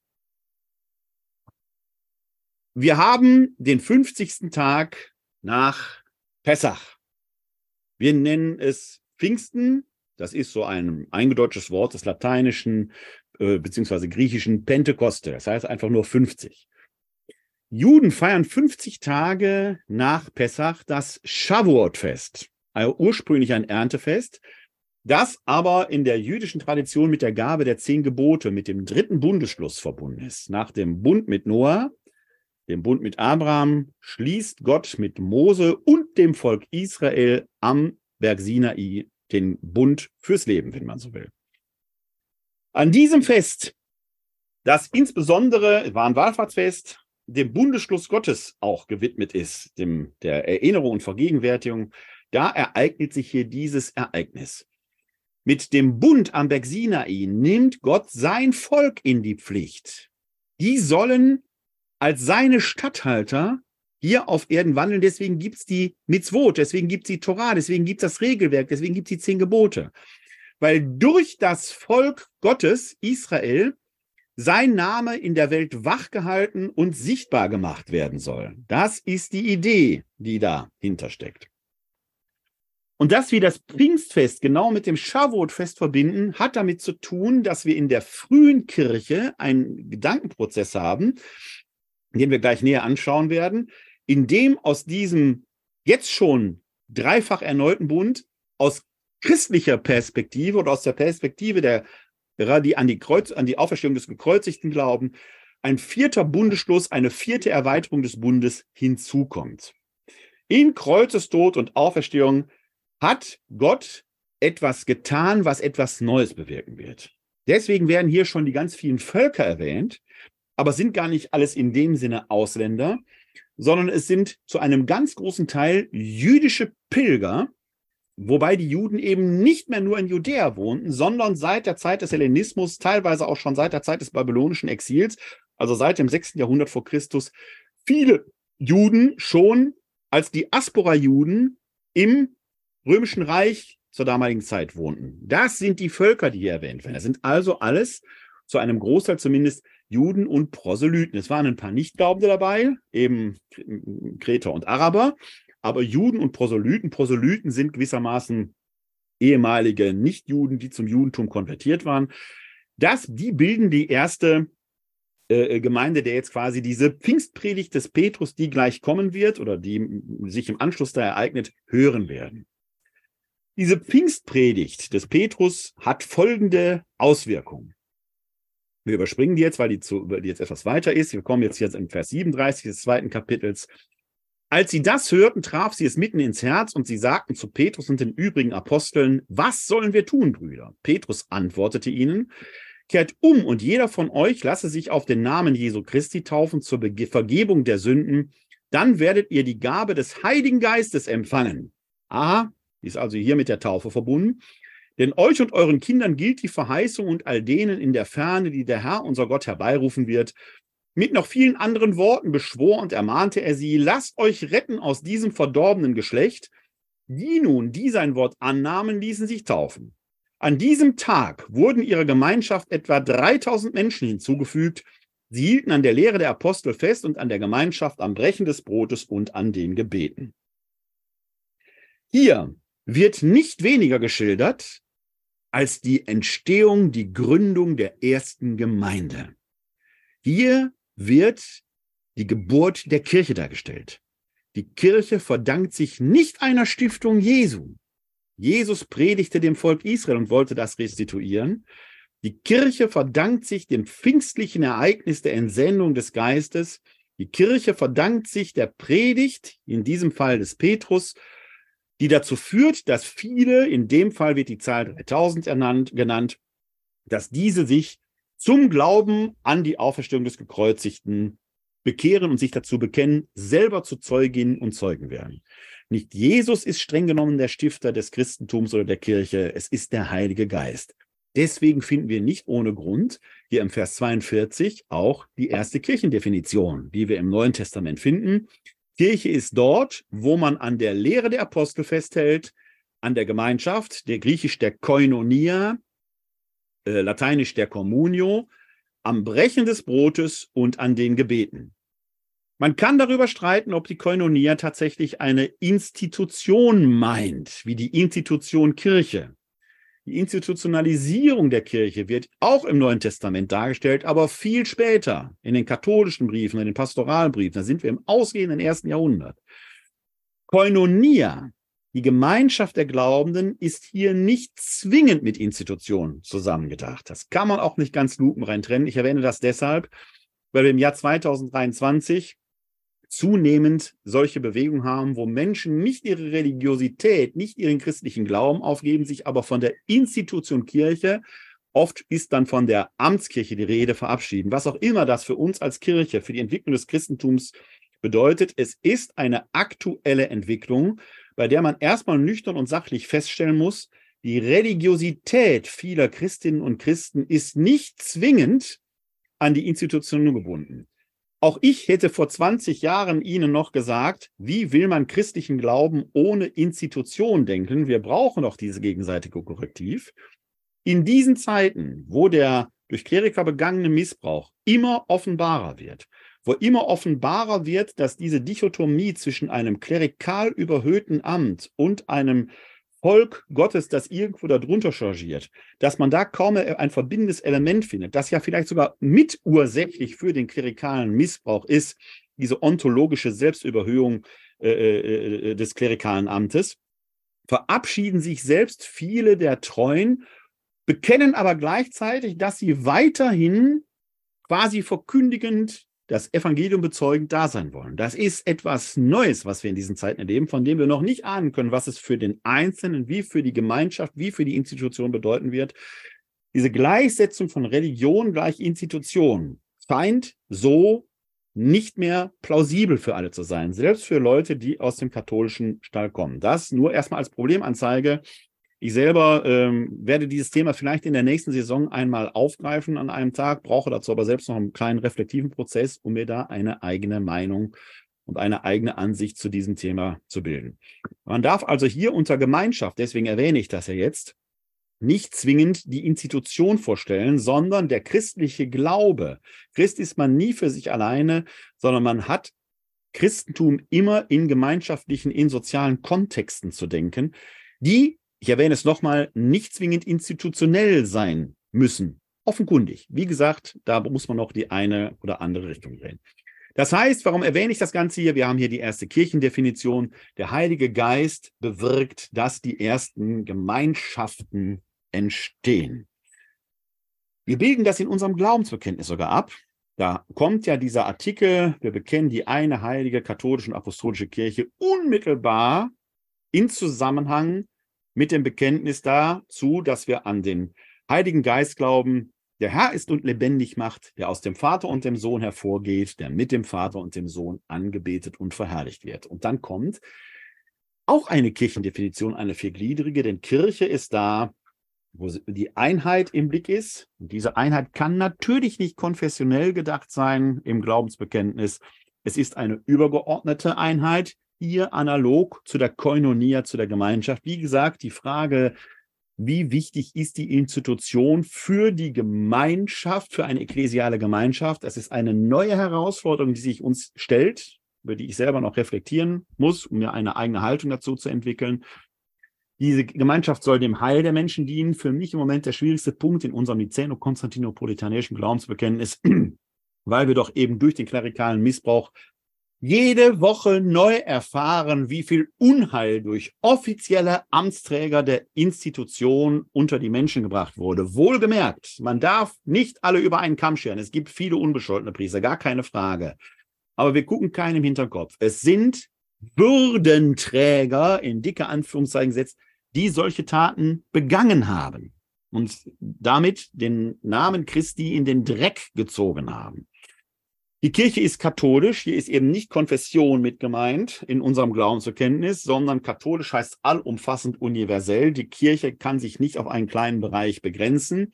Wir haben den 50. Tag nach Pessach. Wir nennen es Pfingsten, das ist so ein eingedeutschtes Wort des lateinischen äh, bzw. griechischen Pentekoste. Das heißt einfach nur 50. Juden feiern 50 Tage nach Pessach das Shavuot-Fest, also ursprünglich ein Erntefest, das aber in der jüdischen Tradition mit der Gabe der zehn Gebote, mit dem dritten Bundesschluss verbunden ist. Nach dem Bund mit Noah, dem Bund mit Abraham, schließt Gott mit Mose und dem Volk Israel am Berg Sinai den Bund fürs Leben, wenn man so will. An diesem Fest das insbesondere, war ein Wallfahrtsfest, dem Bundesschluss Gottes auch gewidmet ist, dem, der Erinnerung und Vergegenwärtigung, da ereignet sich hier dieses Ereignis. Mit dem Bund am Berg Sinai nimmt Gott sein Volk in die Pflicht. Die sollen als seine Statthalter hier auf Erden wandeln. Deswegen gibt es die Mitzvot, deswegen gibt es die Torah, deswegen gibt es das Regelwerk, deswegen gibt es die zehn Gebote. Weil durch das Volk Gottes, Israel, sein Name in der Welt wachgehalten und sichtbar gemacht werden soll. Das ist die Idee, die dahinter steckt. Und dass wir das Pfingstfest genau mit dem Shavuot-Fest verbinden, hat damit zu tun, dass wir in der frühen Kirche einen Gedankenprozess haben, den wir gleich näher anschauen werden, in dem aus diesem jetzt schon dreifach erneuten Bund aus christlicher Perspektive oder aus der Perspektive der die an die, Kreuz, an die Auferstehung des Gekreuzigten glauben, ein vierter Bundesschluss, eine vierte Erweiterung des Bundes hinzukommt. In Kreuzestod und Auferstehung hat Gott etwas getan, was etwas Neues bewirken wird. Deswegen werden hier schon die ganz vielen Völker erwähnt, aber sind gar nicht alles in dem Sinne Ausländer, sondern es sind zu einem ganz großen Teil jüdische Pilger, wobei die Juden eben nicht mehr nur in Judäa wohnten, sondern seit der Zeit des Hellenismus, teilweise auch schon seit der Zeit des babylonischen Exils, also seit dem 6. Jahrhundert vor Christus, viele Juden schon als Diaspora-Juden im Römischen Reich zur damaligen Zeit wohnten. Das sind die Völker, die hier erwähnt werden. Das sind also alles zu einem Großteil zumindest Juden und Proselyten. Es waren ein paar Nichtglaubende dabei, eben Kreter und Araber, aber Juden und Proselyten, Proselyten sind gewissermaßen ehemalige Nichtjuden, die zum Judentum konvertiert waren. Das, die bilden die erste äh, Gemeinde, der jetzt quasi diese Pfingstpredigt des Petrus, die gleich kommen wird oder die sich im Anschluss da ereignet, hören werden. Diese Pfingstpredigt des Petrus hat folgende Auswirkungen. Wir überspringen die jetzt, weil die, zu, weil die jetzt etwas weiter ist. Wir kommen jetzt, jetzt im Vers 37 des zweiten Kapitels. Als sie das hörten, traf sie es mitten ins Herz und sie sagten zu Petrus und den übrigen Aposteln, was sollen wir tun, Brüder? Petrus antwortete ihnen, kehrt um und jeder von euch lasse sich auf den Namen Jesu Christi taufen zur Be Vergebung der Sünden, dann werdet ihr die Gabe des Heiligen Geistes empfangen. Aha, ist also hier mit der Taufe verbunden. Denn euch und euren Kindern gilt die Verheißung und all denen in der Ferne, die der Herr, unser Gott, herbeirufen wird. Mit noch vielen anderen Worten beschwor und ermahnte er sie, lasst euch retten aus diesem verdorbenen Geschlecht. Die nun, die sein Wort annahmen, ließen sich taufen. An diesem Tag wurden ihrer Gemeinschaft etwa 3000 Menschen hinzugefügt. Sie hielten an der Lehre der Apostel fest und an der Gemeinschaft am Brechen des Brotes und an den Gebeten. Hier wird nicht weniger geschildert als die Entstehung, die Gründung der ersten Gemeinde. Hier wird die Geburt der Kirche dargestellt. Die Kirche verdankt sich nicht einer Stiftung Jesu. Jesus predigte dem Volk Israel und wollte das restituieren. Die Kirche verdankt sich dem pfingstlichen Ereignis der Entsendung des Geistes. Die Kirche verdankt sich der Predigt, in diesem Fall des Petrus, die dazu führt, dass viele, in dem Fall wird die Zahl 3000 ernannt, genannt, dass diese sich zum Glauben an die Auferstehung des Gekreuzigten bekehren und sich dazu bekennen, selber zu Zeuginnen und Zeugen werden. Nicht Jesus ist streng genommen der Stifter des Christentums oder der Kirche, es ist der Heilige Geist. Deswegen finden wir nicht ohne Grund hier im Vers 42 auch die erste Kirchendefinition, die wir im Neuen Testament finden, Kirche ist dort, wo man an der Lehre der Apostel festhält, an der Gemeinschaft, der griechisch der Koinonia, äh, lateinisch der Communio, am Brechen des Brotes und an den Gebeten. Man kann darüber streiten, ob die Koinonia tatsächlich eine Institution meint, wie die Institution Kirche. Die Institutionalisierung der Kirche wird auch im Neuen Testament dargestellt, aber viel später in den katholischen Briefen, in den Pastoralbriefen. Da sind wir im ausgehenden ersten Jahrhundert. Koinonia, die Gemeinschaft der Glaubenden, ist hier nicht zwingend mit Institutionen zusammengedacht. Das kann man auch nicht ganz lupenrein trennen. Ich erwähne das deshalb, weil wir im Jahr 2023 zunehmend solche Bewegungen haben, wo Menschen nicht ihre Religiosität, nicht ihren christlichen Glauben aufgeben, sich aber von der Institution Kirche Oft ist dann von der Amtskirche die Rede verabschieden. Was auch immer das für uns als Kirche, für die Entwicklung des Christentums bedeutet, es ist eine aktuelle Entwicklung, bei der man erstmal nüchtern und sachlich feststellen muss, die Religiosität vieler Christinnen und Christen ist nicht zwingend an die Institutionen gebunden. Auch ich hätte vor 20 Jahren Ihnen noch gesagt, wie will man christlichen Glauben ohne Institution denken? Wir brauchen doch diese gegenseitige Korrektiv. In diesen Zeiten, wo der durch Kleriker begangene Missbrauch immer offenbarer wird, wo immer offenbarer wird, dass diese Dichotomie zwischen einem klerikal überhöhten Amt und einem Volk Gottes, das irgendwo darunter chargiert, dass man da kaum ein verbindendes Element findet, das ja vielleicht sogar mitursächlich für den klerikalen Missbrauch ist, diese ontologische Selbstüberhöhung äh, äh, äh, des klerikalen Amtes, verabschieden sich selbst viele der Treuen, bekennen aber gleichzeitig, dass sie weiterhin quasi verkündigend das Evangelium bezeugend da sein wollen. Das ist etwas Neues, was wir in diesen Zeiten erleben, von dem wir noch nicht ahnen können, was es für den Einzelnen, wie für die Gemeinschaft, wie für die Institution bedeuten wird. Diese Gleichsetzung von Religion gleich Institution scheint so nicht mehr plausibel für alle zu sein, selbst für Leute, die aus dem katholischen Stall kommen. Das nur erstmal als Problemanzeige ich selber ähm, werde dieses Thema vielleicht in der nächsten Saison einmal aufgreifen an einem Tag, brauche dazu aber selbst noch einen kleinen reflektiven Prozess, um mir da eine eigene Meinung und eine eigene Ansicht zu diesem Thema zu bilden. Man darf also hier unter Gemeinschaft, deswegen erwähne ich das ja jetzt, nicht zwingend die Institution vorstellen, sondern der christliche Glaube. Christ ist man nie für sich alleine, sondern man hat Christentum immer in gemeinschaftlichen, in sozialen Kontexten zu denken, die ich erwähne es nochmal, nicht zwingend institutionell sein müssen. Offenkundig. Wie gesagt, da muss man noch die eine oder andere Richtung drehen. Das heißt, warum erwähne ich das Ganze hier? Wir haben hier die erste Kirchendefinition. Der Heilige Geist bewirkt, dass die ersten Gemeinschaften entstehen. Wir bilden das in unserem Glaubensbekenntnis sogar ab. Da kommt ja dieser Artikel, wir bekennen die eine heilige katholische und apostolische Kirche unmittelbar in Zusammenhang mit dem Bekenntnis dazu, dass wir an den Heiligen Geist glauben, der Herr ist und lebendig macht, der aus dem Vater und dem Sohn hervorgeht, der mit dem Vater und dem Sohn angebetet und verherrlicht wird. Und dann kommt auch eine Kirchendefinition, eine viergliedrige, denn Kirche ist da, wo die Einheit im Blick ist. Und diese Einheit kann natürlich nicht konfessionell gedacht sein im Glaubensbekenntnis. Es ist eine übergeordnete Einheit, hier analog zu der Koinonia, zu der Gemeinschaft. Wie gesagt, die Frage, wie wichtig ist die Institution für die Gemeinschaft, für eine ekklesiale Gemeinschaft? Das ist eine neue Herausforderung, die sich uns stellt, über die ich selber noch reflektieren muss, um mir eine eigene Haltung dazu zu entwickeln. Diese Gemeinschaft soll dem Heil der Menschen dienen. Für mich im Moment der schwierigste Punkt in unserem Niceno-Konstantinopolitanischen Glaubensbekenntnis, weil wir doch eben durch den klerikalen Missbrauch jede Woche neu erfahren, wie viel Unheil durch offizielle Amtsträger der Institution unter die Menschen gebracht wurde. Wohlgemerkt, man darf nicht alle über einen Kamm scheren. Es gibt viele unbescholtene Priester, gar keine Frage. Aber wir gucken keinem Hinterkopf. Es sind Würdenträger, in dicke Anführungszeichen gesetzt, die solche Taten begangen haben und damit den Namen Christi in den Dreck gezogen haben. Die Kirche ist katholisch. Hier ist eben nicht Konfession mit gemeint in unserem Glaubensbekenntnis, sondern katholisch heißt allumfassend universell. Die Kirche kann sich nicht auf einen kleinen Bereich begrenzen.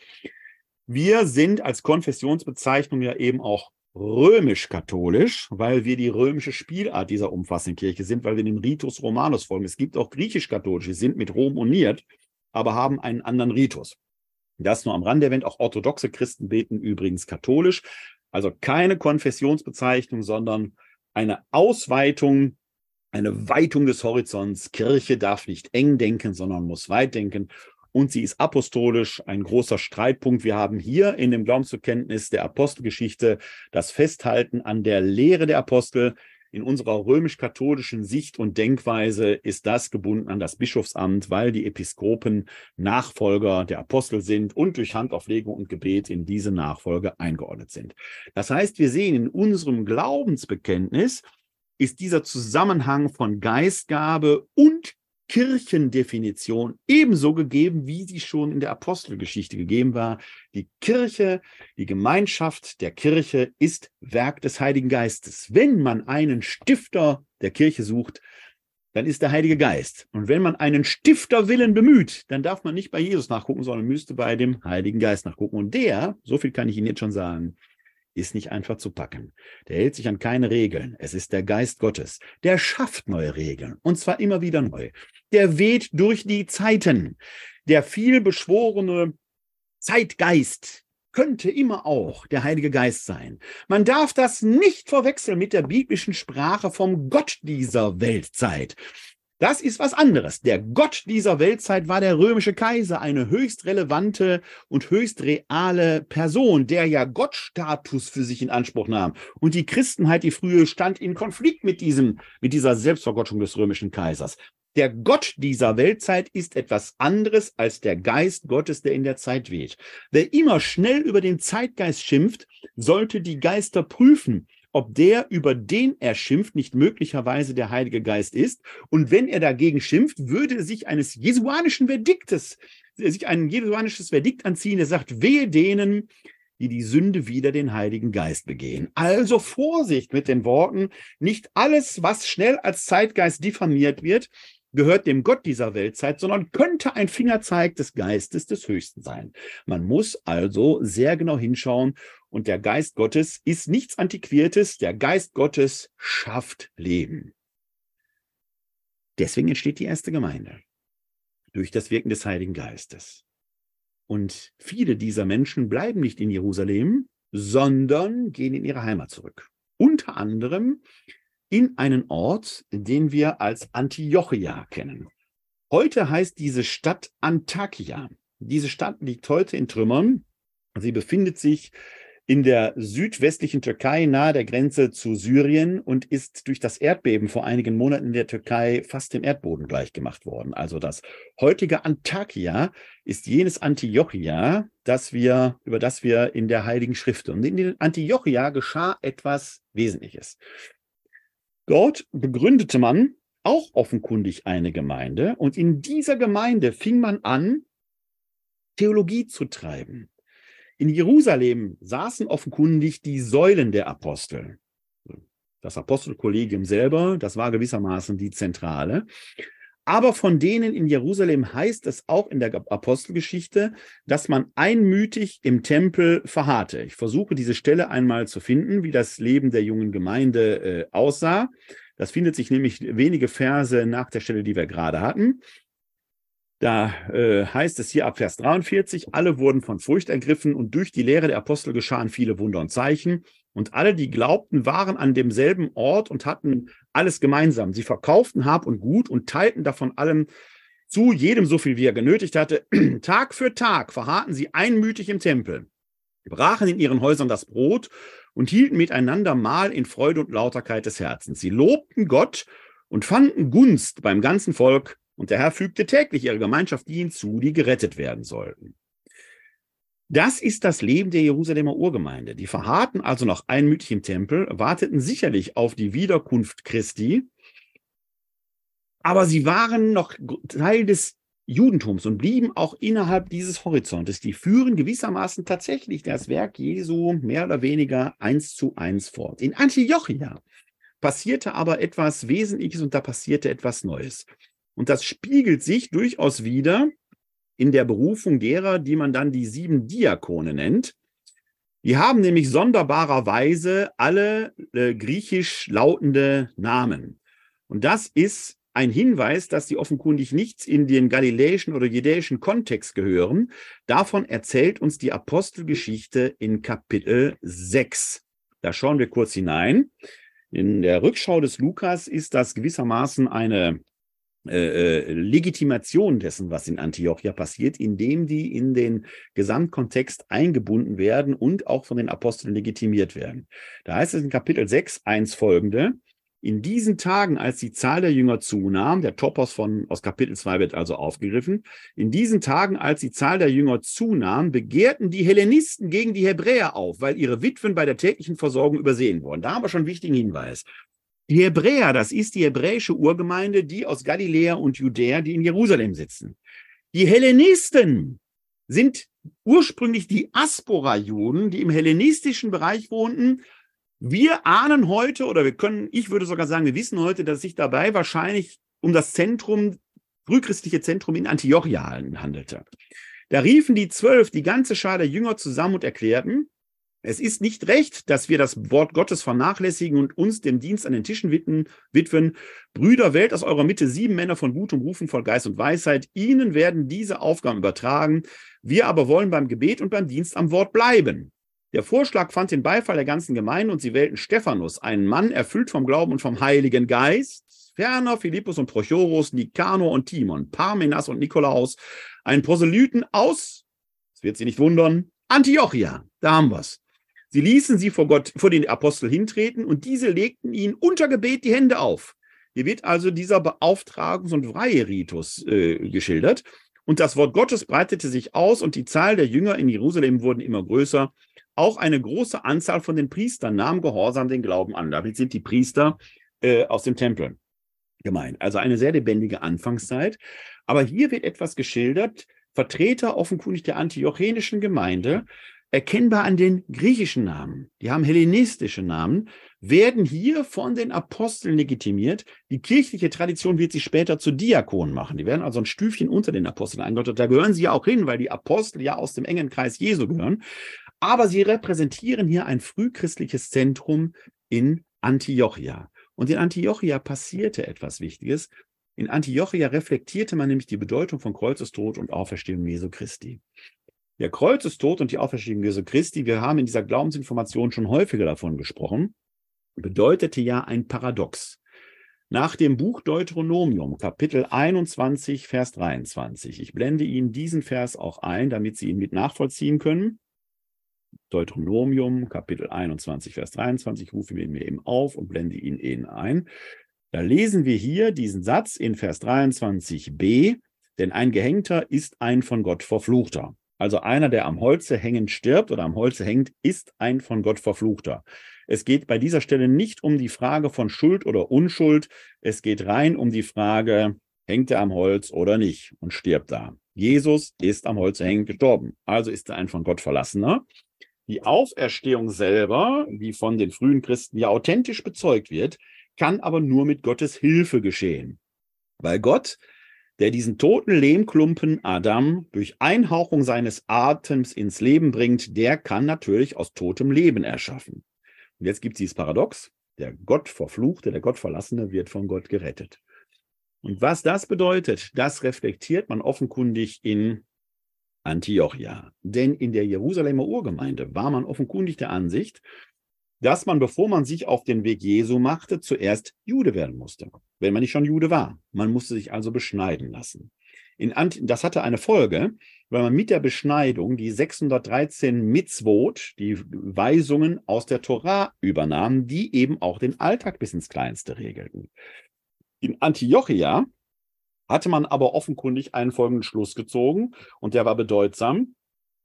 Wir sind als Konfessionsbezeichnung ja eben auch römisch-katholisch, weil wir die römische Spielart dieser umfassenden Kirche sind, weil wir dem Ritus Romanus folgen. Es gibt auch griechisch-katholische, sind mit Rom uniert, aber haben einen anderen Ritus. Das nur am Rande erwähnt. Auch orthodoxe Christen beten übrigens katholisch. Also keine Konfessionsbezeichnung, sondern eine Ausweitung, eine Weitung des Horizonts. Kirche darf nicht eng denken, sondern muss weit denken. Und sie ist apostolisch, ein großer Streitpunkt. Wir haben hier in dem Glaubensbekenntnis der Apostelgeschichte das Festhalten an der Lehre der Apostel, in unserer römisch-katholischen Sicht und Denkweise ist das gebunden an das Bischofsamt, weil die Episkopen Nachfolger der Apostel sind und durch Handauflegung und Gebet in diese Nachfolge eingeordnet sind. Das heißt, wir sehen in unserem Glaubensbekenntnis, ist dieser Zusammenhang von Geistgabe und Kirchendefinition ebenso gegeben, wie sie schon in der Apostelgeschichte gegeben war. Die Kirche, die Gemeinschaft der Kirche ist Werk des Heiligen Geistes. Wenn man einen Stifter der Kirche sucht, dann ist der Heilige Geist. Und wenn man einen Stifterwillen bemüht, dann darf man nicht bei Jesus nachgucken, sondern müsste bei dem Heiligen Geist nachgucken. Und der, so viel kann ich Ihnen jetzt schon sagen, ist nicht einfach zu packen. Der hält sich an keine Regeln. Es ist der Geist Gottes. Der schafft neue Regeln. Und zwar immer wieder neu. Der weht durch die Zeiten. Der vielbeschworene Zeitgeist könnte immer auch der Heilige Geist sein. Man darf das nicht verwechseln mit der biblischen Sprache vom Gott dieser Weltzeit. Das ist was anderes. Der Gott dieser Weltzeit war der römische Kaiser, eine höchst relevante und höchst reale Person, der ja Gottstatus für sich in Anspruch nahm. Und die Christenheit, die frühe, stand in Konflikt mit diesem, mit dieser Selbstvergottung des römischen Kaisers. Der Gott dieser Weltzeit ist etwas anderes als der Geist Gottes, der in der Zeit weht. Wer immer schnell über den Zeitgeist schimpft, sollte die Geister prüfen ob der, über den er schimpft, nicht möglicherweise der Heilige Geist ist. Und wenn er dagegen schimpft, würde sich eines jesuanischen Verdiktes, sich ein jesuanisches Verdikt anziehen, der sagt, wehe denen, die die Sünde wider den Heiligen Geist begehen. Also Vorsicht mit den Worten, nicht alles, was schnell als Zeitgeist diffamiert wird, gehört dem Gott dieser Weltzeit, sondern könnte ein Fingerzeig des Geistes des Höchsten sein. Man muss also sehr genau hinschauen und der Geist Gottes ist nichts Antiquiertes. Der Geist Gottes schafft Leben. Deswegen entsteht die erste Gemeinde. Durch das Wirken des Heiligen Geistes. Und viele dieser Menschen bleiben nicht in Jerusalem, sondern gehen in ihre Heimat zurück. Unter anderem in einen Ort, den wir als Antiochia kennen. Heute heißt diese Stadt Antakia. Diese Stadt liegt heute in Trümmern. Sie befindet sich in der südwestlichen Türkei nahe der Grenze zu Syrien und ist durch das Erdbeben vor einigen Monaten in der Türkei fast dem Erdboden gleichgemacht worden. Also das heutige Antakya ist jenes Antiochia, das wir, über das wir in der Heiligen Schrift und in den Antiochia geschah etwas Wesentliches. Dort begründete man auch offenkundig eine Gemeinde und in dieser Gemeinde fing man an, Theologie zu treiben. In Jerusalem saßen offenkundig die Säulen der Apostel. Das Apostelkollegium selber, das war gewissermaßen die Zentrale. Aber von denen in Jerusalem heißt es auch in der Apostelgeschichte, dass man einmütig im Tempel verharrte. Ich versuche diese Stelle einmal zu finden, wie das Leben der jungen Gemeinde äh, aussah. Das findet sich nämlich wenige Verse nach der Stelle, die wir gerade hatten. Da äh, heißt es hier ab Vers 43, alle wurden von Furcht ergriffen und durch die Lehre der Apostel geschahen viele Wunder und Zeichen. Und alle, die glaubten, waren an demselben Ort und hatten alles gemeinsam. Sie verkauften Hab und Gut und teilten davon allem zu, jedem so viel, wie er genötigt hatte. Tag für Tag verharrten sie einmütig im Tempel, brachen in ihren Häusern das Brot und hielten miteinander Mahl in Freude und Lauterkeit des Herzens. Sie lobten Gott und fanden Gunst beim ganzen Volk. Und der Herr fügte täglich ihre Gemeinschaft die hinzu, die gerettet werden sollten. Das ist das Leben der Jerusalemer Urgemeinde. Die verharrten also noch einmütig im Tempel, warteten sicherlich auf die Wiederkunft Christi, aber sie waren noch Teil des Judentums und blieben auch innerhalb dieses Horizontes. Die führen gewissermaßen tatsächlich das Werk Jesu mehr oder weniger eins zu eins fort. In Antiochia passierte aber etwas Wesentliches und da passierte etwas Neues. Und das spiegelt sich durchaus wieder in der Berufung derer, die man dann die sieben Diakone nennt. Die haben nämlich sonderbarerweise alle äh, griechisch lautende Namen. Und das ist ein Hinweis, dass sie offenkundig nichts in den galiläischen oder judäischen Kontext gehören. Davon erzählt uns die Apostelgeschichte in Kapitel 6. Da schauen wir kurz hinein. In der Rückschau des Lukas ist das gewissermaßen eine äh, äh, Legitimation dessen, was in Antiochia passiert, indem die in den Gesamtkontext eingebunden werden und auch von den Aposteln legitimiert werden. Da heißt es in Kapitel 6, 1 folgende, in diesen Tagen, als die Zahl der Jünger zunahm, der Topos von, aus Kapitel 2 wird also aufgegriffen, in diesen Tagen, als die Zahl der Jünger zunahm, begehrten die Hellenisten gegen die Hebräer auf, weil ihre Witwen bei der täglichen Versorgung übersehen wurden. Da haben wir schon einen wichtigen Hinweis. Die Hebräer, das ist die hebräische Urgemeinde, die aus Galiläa und Judäa, die in Jerusalem sitzen. Die Hellenisten sind ursprünglich die Aspora-Juden, die im hellenistischen Bereich wohnten. Wir ahnen heute, oder wir können, ich würde sogar sagen, wir wissen heute, dass sich dabei wahrscheinlich um das Zentrum, frühchristliche Zentrum in Antiochia handelte. Da riefen die zwölf die ganze Schar der Jünger zusammen und erklärten, es ist nicht recht, dass wir das Wort Gottes vernachlässigen und uns dem Dienst an den Tischen witwen. Brüder, wählt aus eurer Mitte sieben Männer von gutem Rufen, voll Geist und Weisheit. Ihnen werden diese Aufgaben übertragen. Wir aber wollen beim Gebet und beim Dienst am Wort bleiben. Der Vorschlag fand den Beifall der ganzen Gemeinde und sie wählten Stephanus, einen Mann erfüllt vom Glauben und vom Heiligen Geist, ferner Philippus und Prochorus, Nikanor und Timon, Parmenas und Nikolaus, einen Proselyten aus, das wird Sie nicht wundern, Antiochia. Da haben wir's. Sie ließen sie vor Gott, vor den Apostel hintreten und diese legten ihnen unter Gebet die Hände auf. Hier wird also dieser Beauftragungs- und Weiheritus äh, geschildert. Und das Wort Gottes breitete sich aus und die Zahl der Jünger in Jerusalem wurden immer größer. Auch eine große Anzahl von den Priestern nahm gehorsam den Glauben an. Damit sind die Priester äh, aus dem Tempel gemeint. Also eine sehr lebendige Anfangszeit. Aber hier wird etwas geschildert. Vertreter offenkundig der antiochenischen Gemeinde erkennbar an den griechischen Namen, die haben hellenistische Namen, werden hier von den Aposteln legitimiert. Die kirchliche Tradition wird sie später zu Diakonen machen. Die werden also ein Stüfchen unter den Aposteln eingeordnet. Da gehören sie ja auch hin, weil die Apostel ja aus dem engen Kreis Jesu gehören. Aber sie repräsentieren hier ein frühchristliches Zentrum in Antiochia. Und in Antiochia passierte etwas Wichtiges. In Antiochia reflektierte man nämlich die Bedeutung von Kreuzestod und Auferstehung Jesu Christi. Der Kreuzestod und die Auferstehung Jesu Christi, wir haben in dieser Glaubensinformation schon häufiger davon gesprochen, bedeutete ja ein Paradox. Nach dem Buch Deuteronomium, Kapitel 21, Vers 23. Ich blende Ihnen diesen Vers auch ein, damit Sie ihn mit nachvollziehen können. Deuteronomium, Kapitel 21, Vers 23, rufe ihn mir eben auf und blende ihn Ihnen ein. Da lesen wir hier diesen Satz in Vers 23b, denn ein Gehängter ist ein von Gott verfluchter. Also einer, der am Holze hängend stirbt oder am Holze hängt, ist ein von Gott verfluchter. Es geht bei dieser Stelle nicht um die Frage von Schuld oder Unschuld. Es geht rein um die Frage, hängt er am Holz oder nicht und stirbt da. Jesus ist am Holze hängend gestorben. Also ist er ein von Gott verlassener. Die Auferstehung selber, die von den frühen Christen ja authentisch bezeugt wird, kann aber nur mit Gottes Hilfe geschehen. Weil Gott der diesen toten Lehmklumpen Adam durch Einhauchung seines Atems ins Leben bringt, der kann natürlich aus totem Leben erschaffen. Und jetzt gibt es dieses Paradox, der Gott verfluchte, der Gott verlassene wird von Gott gerettet. Und was das bedeutet, das reflektiert man offenkundig in Antiochia. Denn in der Jerusalemer Urgemeinde war man offenkundig der Ansicht, dass man, bevor man sich auf den Weg Jesu machte, zuerst Jude werden musste, wenn man nicht schon Jude war. Man musste sich also beschneiden lassen. das hatte eine Folge, weil man mit der Beschneidung die 613 Mitzvot, die Weisungen aus der Torah übernahm, die eben auch den Alltag bis ins Kleinste regelten. In Antiochia hatte man aber offenkundig einen folgenden Schluss gezogen und der war bedeutsam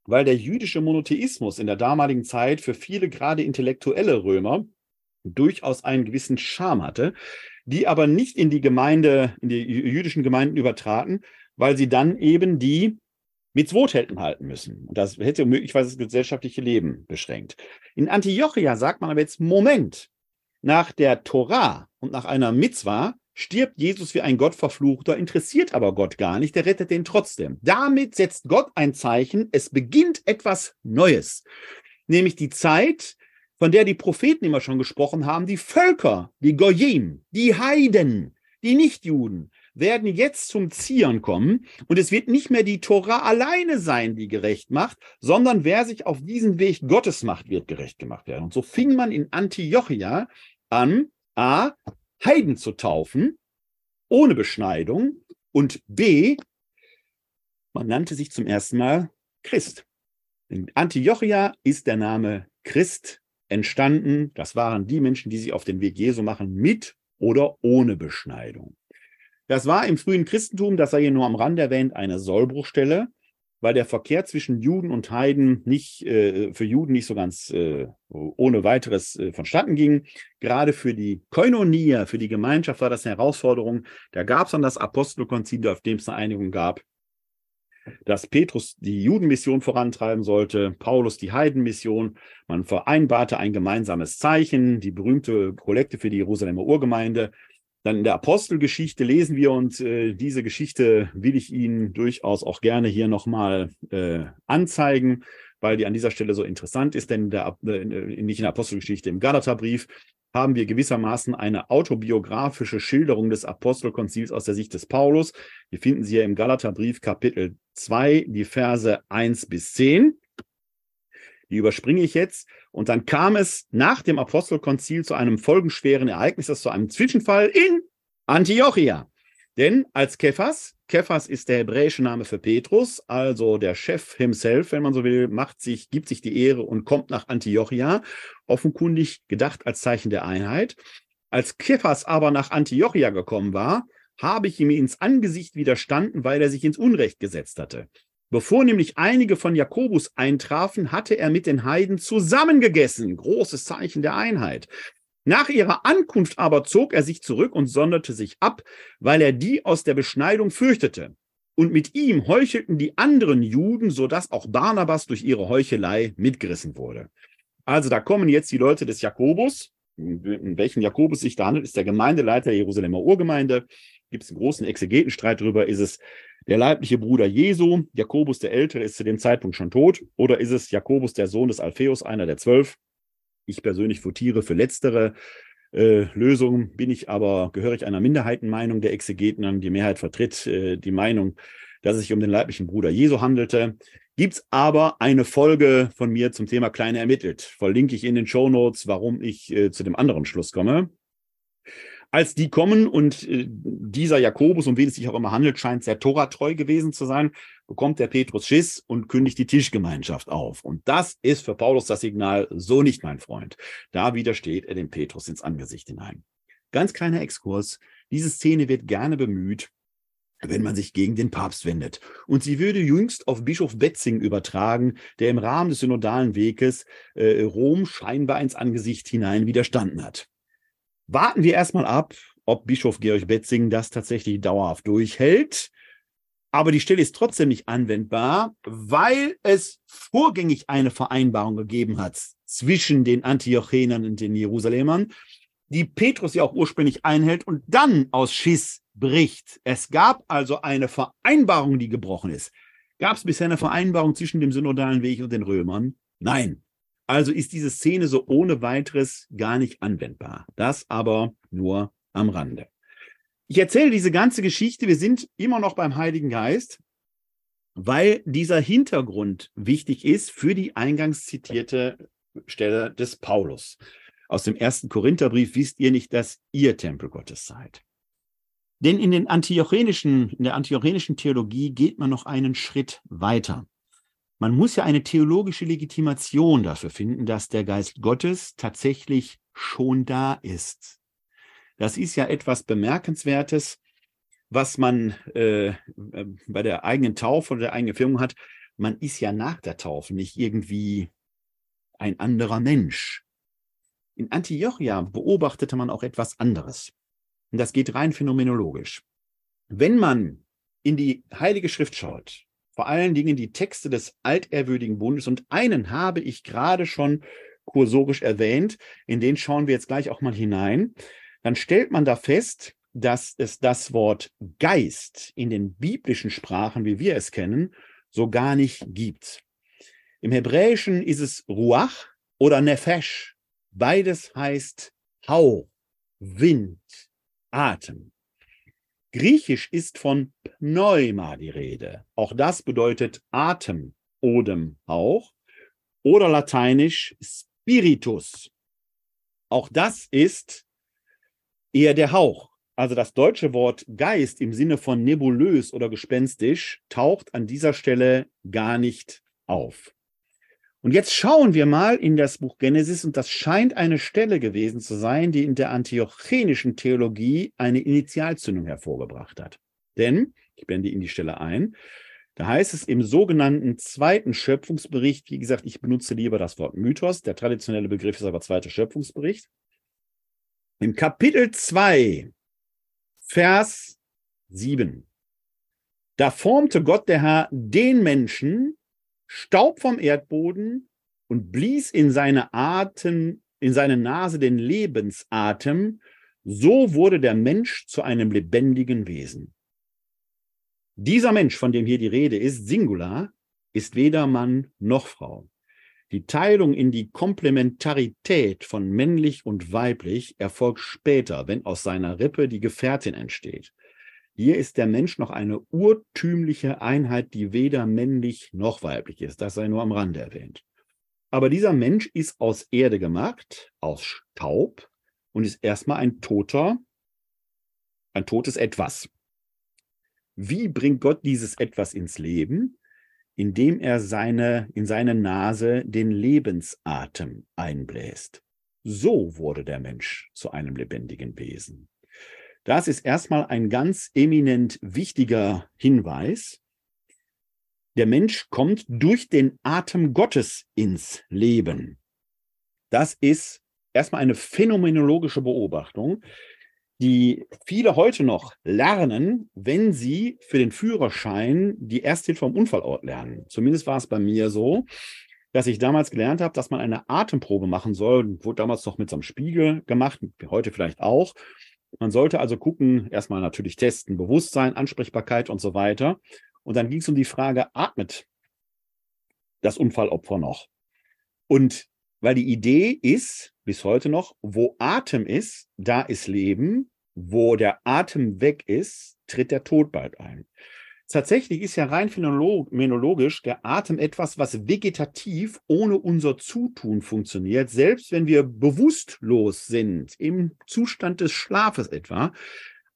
weil der jüdische Monotheismus in der damaligen Zeit für viele gerade intellektuelle Römer durchaus einen gewissen Charme hatte, die aber nicht in die Gemeinde, in die jüdischen Gemeinden übertraten, weil sie dann eben die Mitzvot hätten halten müssen. Und das hätte möglicherweise das gesellschaftliche Leben beschränkt. In Antiochia sagt man aber jetzt, Moment, nach der Torah und nach einer Mitzvah stirbt Jesus wie ein Gottverfluchter, interessiert aber Gott gar nicht, der rettet den trotzdem. Damit setzt Gott ein Zeichen, es beginnt etwas Neues, nämlich die Zeit, von der die Propheten immer schon gesprochen haben, die Völker, die Goyim, die Heiden, die Nichtjuden, werden jetzt zum Zieren kommen und es wird nicht mehr die Tora alleine sein, die gerecht macht, sondern wer sich auf diesen Weg Gottes macht, wird gerecht gemacht werden. Und so fing man in Antiochia an, A, Heiden zu taufen, ohne Beschneidung. Und B, man nannte sich zum ersten Mal Christ. In Antiochia ist der Name Christ entstanden. Das waren die Menschen, die sich auf den Weg Jesu machen, mit oder ohne Beschneidung. Das war im frühen Christentum, das sei hier nur am Rand erwähnt, eine Sollbruchstelle. Weil der Verkehr zwischen Juden und Heiden nicht äh, für Juden nicht so ganz äh, ohne weiteres äh, vonstatten ging. Gerade für die Koinonia, für die Gemeinschaft war das eine Herausforderung. Da gab es dann das Apostelkonzil, auf dem es eine Einigung gab, dass Petrus die Judenmission vorantreiben sollte, Paulus die Heidenmission. Man vereinbarte ein gemeinsames Zeichen, die berühmte Kollekte für die Jerusalemer Urgemeinde. Dann in der Apostelgeschichte lesen wir und äh, diese Geschichte will ich Ihnen durchaus auch gerne hier nochmal äh, anzeigen, weil die an dieser Stelle so interessant ist, denn der, äh, nicht in der Apostelgeschichte, im Galaterbrief haben wir gewissermaßen eine autobiografische Schilderung des Apostelkonzils aus der Sicht des Paulus. Wir finden sie hier im Galaterbrief Kapitel 2, die Verse 1 bis 10. Die überspringe ich jetzt. Und dann kam es nach dem Apostelkonzil zu einem folgenschweren Ereignis, das zu einem Zwischenfall in Antiochia. Denn als Kephas, Kephas ist der hebräische Name für Petrus, also der Chef himself, wenn man so will, macht sich, gibt sich die Ehre und kommt nach Antiochia, offenkundig gedacht als Zeichen der Einheit. Als Kephas aber nach Antiochia gekommen war, habe ich ihm ins Angesicht widerstanden, weil er sich ins Unrecht gesetzt hatte. Bevor nämlich einige von Jakobus eintrafen, hatte er mit den Heiden zusammengegessen. Großes Zeichen der Einheit. Nach ihrer Ankunft aber zog er sich zurück und sonderte sich ab, weil er die aus der Beschneidung fürchtete. Und mit ihm heuchelten die anderen Juden, sodass auch Barnabas durch ihre Heuchelei mitgerissen wurde. Also da kommen jetzt die Leute des Jakobus. In welchen Jakobus sich da handelt, ist der Gemeindeleiter der Jerusalemer Urgemeinde. Gibt es einen großen Exegetenstreit darüber, ist es der leibliche Bruder Jesu, Jakobus der Ältere, ist zu dem Zeitpunkt schon tot, oder ist es Jakobus der Sohn des Alpheus, einer der zwölf? Ich persönlich votiere für letztere äh, Lösung, bin ich aber, gehöre ich einer Minderheitenmeinung der Exegeten an. Die Mehrheit vertritt äh, die Meinung, dass es sich um den leiblichen Bruder Jesu handelte. Gibt es aber eine Folge von mir zum Thema Kleine ermittelt. Verlinke ich in den Show Notes, warum ich äh, zu dem anderen Schluss komme. Als die kommen und äh, dieser Jakobus, um wen es sich auch immer handelt, scheint sehr toratreu gewesen zu sein, bekommt der Petrus Schiss und kündigt die Tischgemeinschaft auf. Und das ist für Paulus das Signal, so nicht, mein Freund. Da widersteht er dem Petrus ins Angesicht hinein. Ganz kleiner Exkurs. Diese Szene wird gerne bemüht, wenn man sich gegen den Papst wendet. Und sie würde jüngst auf Bischof Betzing übertragen, der im Rahmen des synodalen Weges äh, Rom scheinbar ins Angesicht hinein widerstanden hat. Warten wir erstmal ab, ob Bischof Georg Betzing das tatsächlich dauerhaft durchhält. Aber die Stelle ist trotzdem nicht anwendbar, weil es vorgängig eine Vereinbarung gegeben hat zwischen den Antiochenern und den Jerusalemern, die Petrus ja auch ursprünglich einhält und dann aus Schiss bricht. Es gab also eine Vereinbarung, die gebrochen ist. Gab es bisher eine Vereinbarung zwischen dem synodalen Weg und den Römern? Nein. Also ist diese Szene so ohne weiteres gar nicht anwendbar. Das aber nur am Rande. Ich erzähle diese ganze Geschichte. Wir sind immer noch beim Heiligen Geist, weil dieser Hintergrund wichtig ist für die eingangs zitierte Stelle des Paulus. Aus dem ersten Korintherbrief wisst ihr nicht, dass ihr Tempel Gottes seid. Denn in, den antiochenischen, in der antiochenischen Theologie geht man noch einen Schritt weiter. Man muss ja eine theologische Legitimation dafür finden, dass der Geist Gottes tatsächlich schon da ist. Das ist ja etwas Bemerkenswertes, was man äh, bei der eigenen Taufe oder der eigenen Firmung hat. Man ist ja nach der Taufe nicht irgendwie ein anderer Mensch. In Antiochia beobachtete man auch etwas anderes. Und das geht rein phänomenologisch. Wenn man in die Heilige Schrift schaut, vor allen Dingen die Texte des altehrwürdigen Bundes. Und einen habe ich gerade schon kursorisch erwähnt, in den schauen wir jetzt gleich auch mal hinein. Dann stellt man da fest, dass es das Wort Geist in den biblischen Sprachen, wie wir es kennen, so gar nicht gibt. Im Hebräischen ist es Ruach oder Nefesh. Beides heißt Hauch, Wind, Atem. Griechisch ist von Pneuma die Rede. Auch das bedeutet Atem, Odem, Hauch. Oder lateinisch Spiritus. Auch das ist eher der Hauch. Also das deutsche Wort Geist im Sinne von nebulös oder gespenstisch taucht an dieser Stelle gar nicht auf. Und jetzt schauen wir mal in das Buch Genesis und das scheint eine Stelle gewesen zu sein, die in der antiochenischen Theologie eine Initialzündung hervorgebracht hat. Denn, ich blende Ihnen die Stelle ein, Da heißt es im sogenannten zweiten Schöpfungsbericht, wie gesagt, ich benutze lieber das Wort Mythos, der traditionelle Begriff ist aber zweiter Schöpfungsbericht. Im Kapitel 2, Vers 7. Da formte Gott der Herr den Menschen, Staub vom Erdboden und blies in seine Atem, in seine Nase den Lebensatem. So wurde der Mensch zu einem lebendigen Wesen. Dieser Mensch, von dem hier die Rede ist, Singular, ist weder Mann noch Frau. Die Teilung in die Komplementarität von männlich und weiblich erfolgt später, wenn aus seiner Rippe die Gefährtin entsteht. Hier ist der Mensch noch eine urtümliche Einheit, die weder männlich noch weiblich ist. Das sei nur am Rande erwähnt. Aber dieser Mensch ist aus Erde gemacht, aus Staub und ist erstmal ein toter, ein totes Etwas. Wie bringt Gott dieses etwas ins Leben? Indem er seine, in seine Nase den Lebensatem einbläst. So wurde der Mensch zu einem lebendigen Wesen. Das ist erstmal ein ganz eminent wichtiger Hinweis. Der Mensch kommt durch den Atem Gottes ins Leben. Das ist erstmal eine phänomenologische Beobachtung, die viele heute noch lernen, wenn sie für den Führerschein die Ersthilfe am Unfallort lernen. Zumindest war es bei mir so, dass ich damals gelernt habe, dass man eine Atemprobe machen soll. Wurde damals noch mit so einem Spiegel gemacht, heute vielleicht auch. Man sollte also gucken, erstmal natürlich testen, Bewusstsein, Ansprechbarkeit und so weiter. Und dann ging es um die Frage, atmet das Unfallopfer noch? Und weil die Idee ist, bis heute noch, wo Atem ist, da ist Leben. Wo der Atem weg ist, tritt der Tod bald ein. Tatsächlich ist ja rein phänomenologisch der Atem etwas, was vegetativ ohne unser Zutun funktioniert. Selbst wenn wir bewusstlos sind, im Zustand des Schlafes etwa,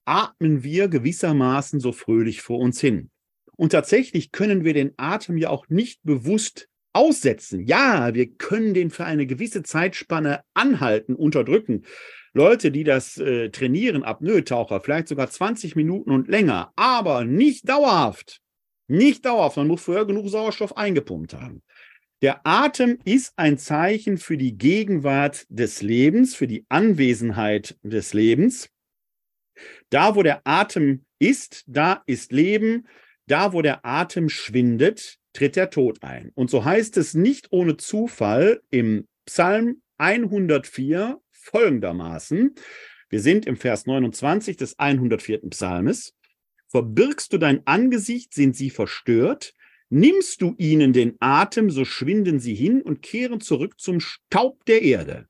atmen wir gewissermaßen so fröhlich vor uns hin. Und tatsächlich können wir den Atem ja auch nicht bewusst aussetzen. Ja, wir können den für eine gewisse Zeitspanne anhalten, unterdrücken. Leute, die das äh, trainieren, Apnoe-Taucher, vielleicht sogar 20 Minuten und länger, aber nicht dauerhaft. Nicht dauerhaft, man muss vorher genug Sauerstoff eingepumpt haben. Der Atem ist ein Zeichen für die Gegenwart des Lebens, für die Anwesenheit des Lebens. Da, wo der Atem ist, da ist Leben. Da, wo der Atem schwindet, tritt der Tod ein. Und so heißt es nicht ohne Zufall im Psalm 104 folgendermaßen. Wir sind im Vers 29 des 104. Psalmes. Verbirgst du dein Angesicht, sind sie verstört. Nimmst du ihnen den Atem, so schwinden sie hin und kehren zurück zum Staub der Erde.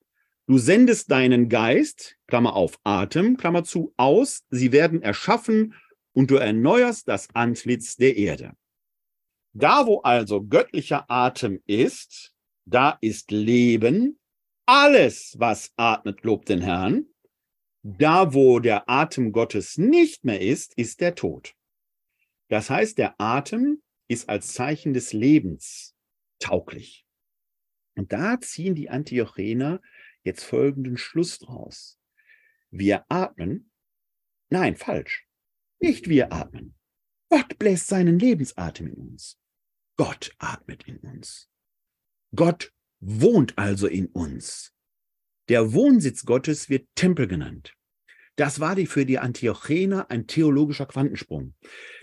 Du sendest deinen Geist, Klammer auf Atem, Klammer zu, aus, sie werden erschaffen und du erneuerst das Antlitz der Erde. Da, wo also göttlicher Atem ist, da ist Leben. Alles, was atmet, lobt den Herrn. Da, wo der Atem Gottes nicht mehr ist, ist der Tod. Das heißt, der Atem ist als Zeichen des Lebens tauglich. Und da ziehen die Antiochener jetzt folgenden Schluss draus. Wir atmen, nein, falsch, nicht wir atmen. Gott bläst seinen Lebensatem in uns. Gott atmet in uns. Gott wohnt also in uns. Der Wohnsitz Gottes wird Tempel genannt. Das war die für die Antiochener ein theologischer Quantensprung.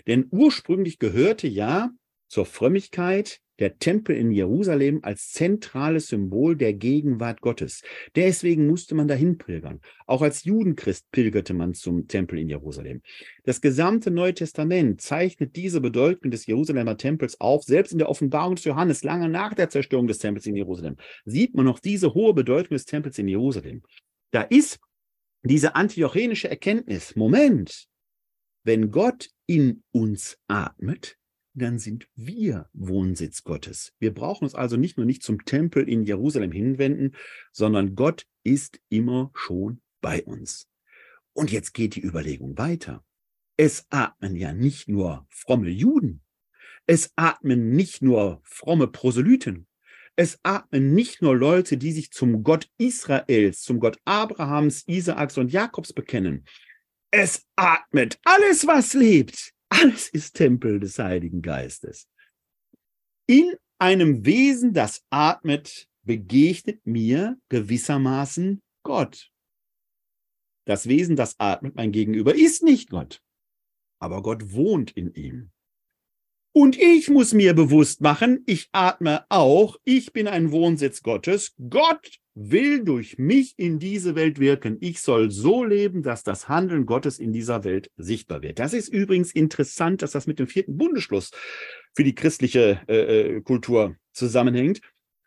Denn ursprünglich gehörte ja zur Frömmigkeit der Tempel in Jerusalem als zentrales Symbol der Gegenwart Gottes. Deswegen musste man dahin pilgern. Auch als Judenchrist pilgerte man zum Tempel in Jerusalem. Das gesamte Neue Testament zeichnet diese Bedeutung des Jerusalemer Tempels auf. Selbst in der Offenbarung des Johannes, lange nach der Zerstörung des Tempels in Jerusalem, sieht man noch diese hohe Bedeutung des Tempels in Jerusalem. Da ist diese antiochenische Erkenntnis, Moment, wenn Gott in uns atmet, dann sind wir Wohnsitz Gottes. Wir brauchen uns also nicht nur nicht zum Tempel in Jerusalem hinwenden, sondern Gott ist immer schon bei uns. Und jetzt geht die Überlegung weiter. Es atmen ja nicht nur fromme Juden, es atmen nicht nur fromme Proselyten, es atmen nicht nur Leute, die sich zum Gott Israels, zum Gott Abrahams, Isaaks und Jakobs bekennen. Es atmet alles, was lebt Alles ist Tempel des Heiligen Geistes. In einem Wesen, das atmet, begegnet mir gewissermaßen Gott. Das Wesen, das atmet, mein Gegenüber, ist nicht Gott, aber Gott wohnt in ihm. Und ich muss mir bewusst machen, ich atme auch, ich bin ein Wohnsitz Gottes. Gott will durch mich in diese Welt wirken. Ich soll so leben, dass das Handeln Gottes in dieser Welt sichtbar wird. Das ist übrigens interessant, dass das mit dem vierten Bundesschluss für die christliche äh, äh Kultur zusammenhängt,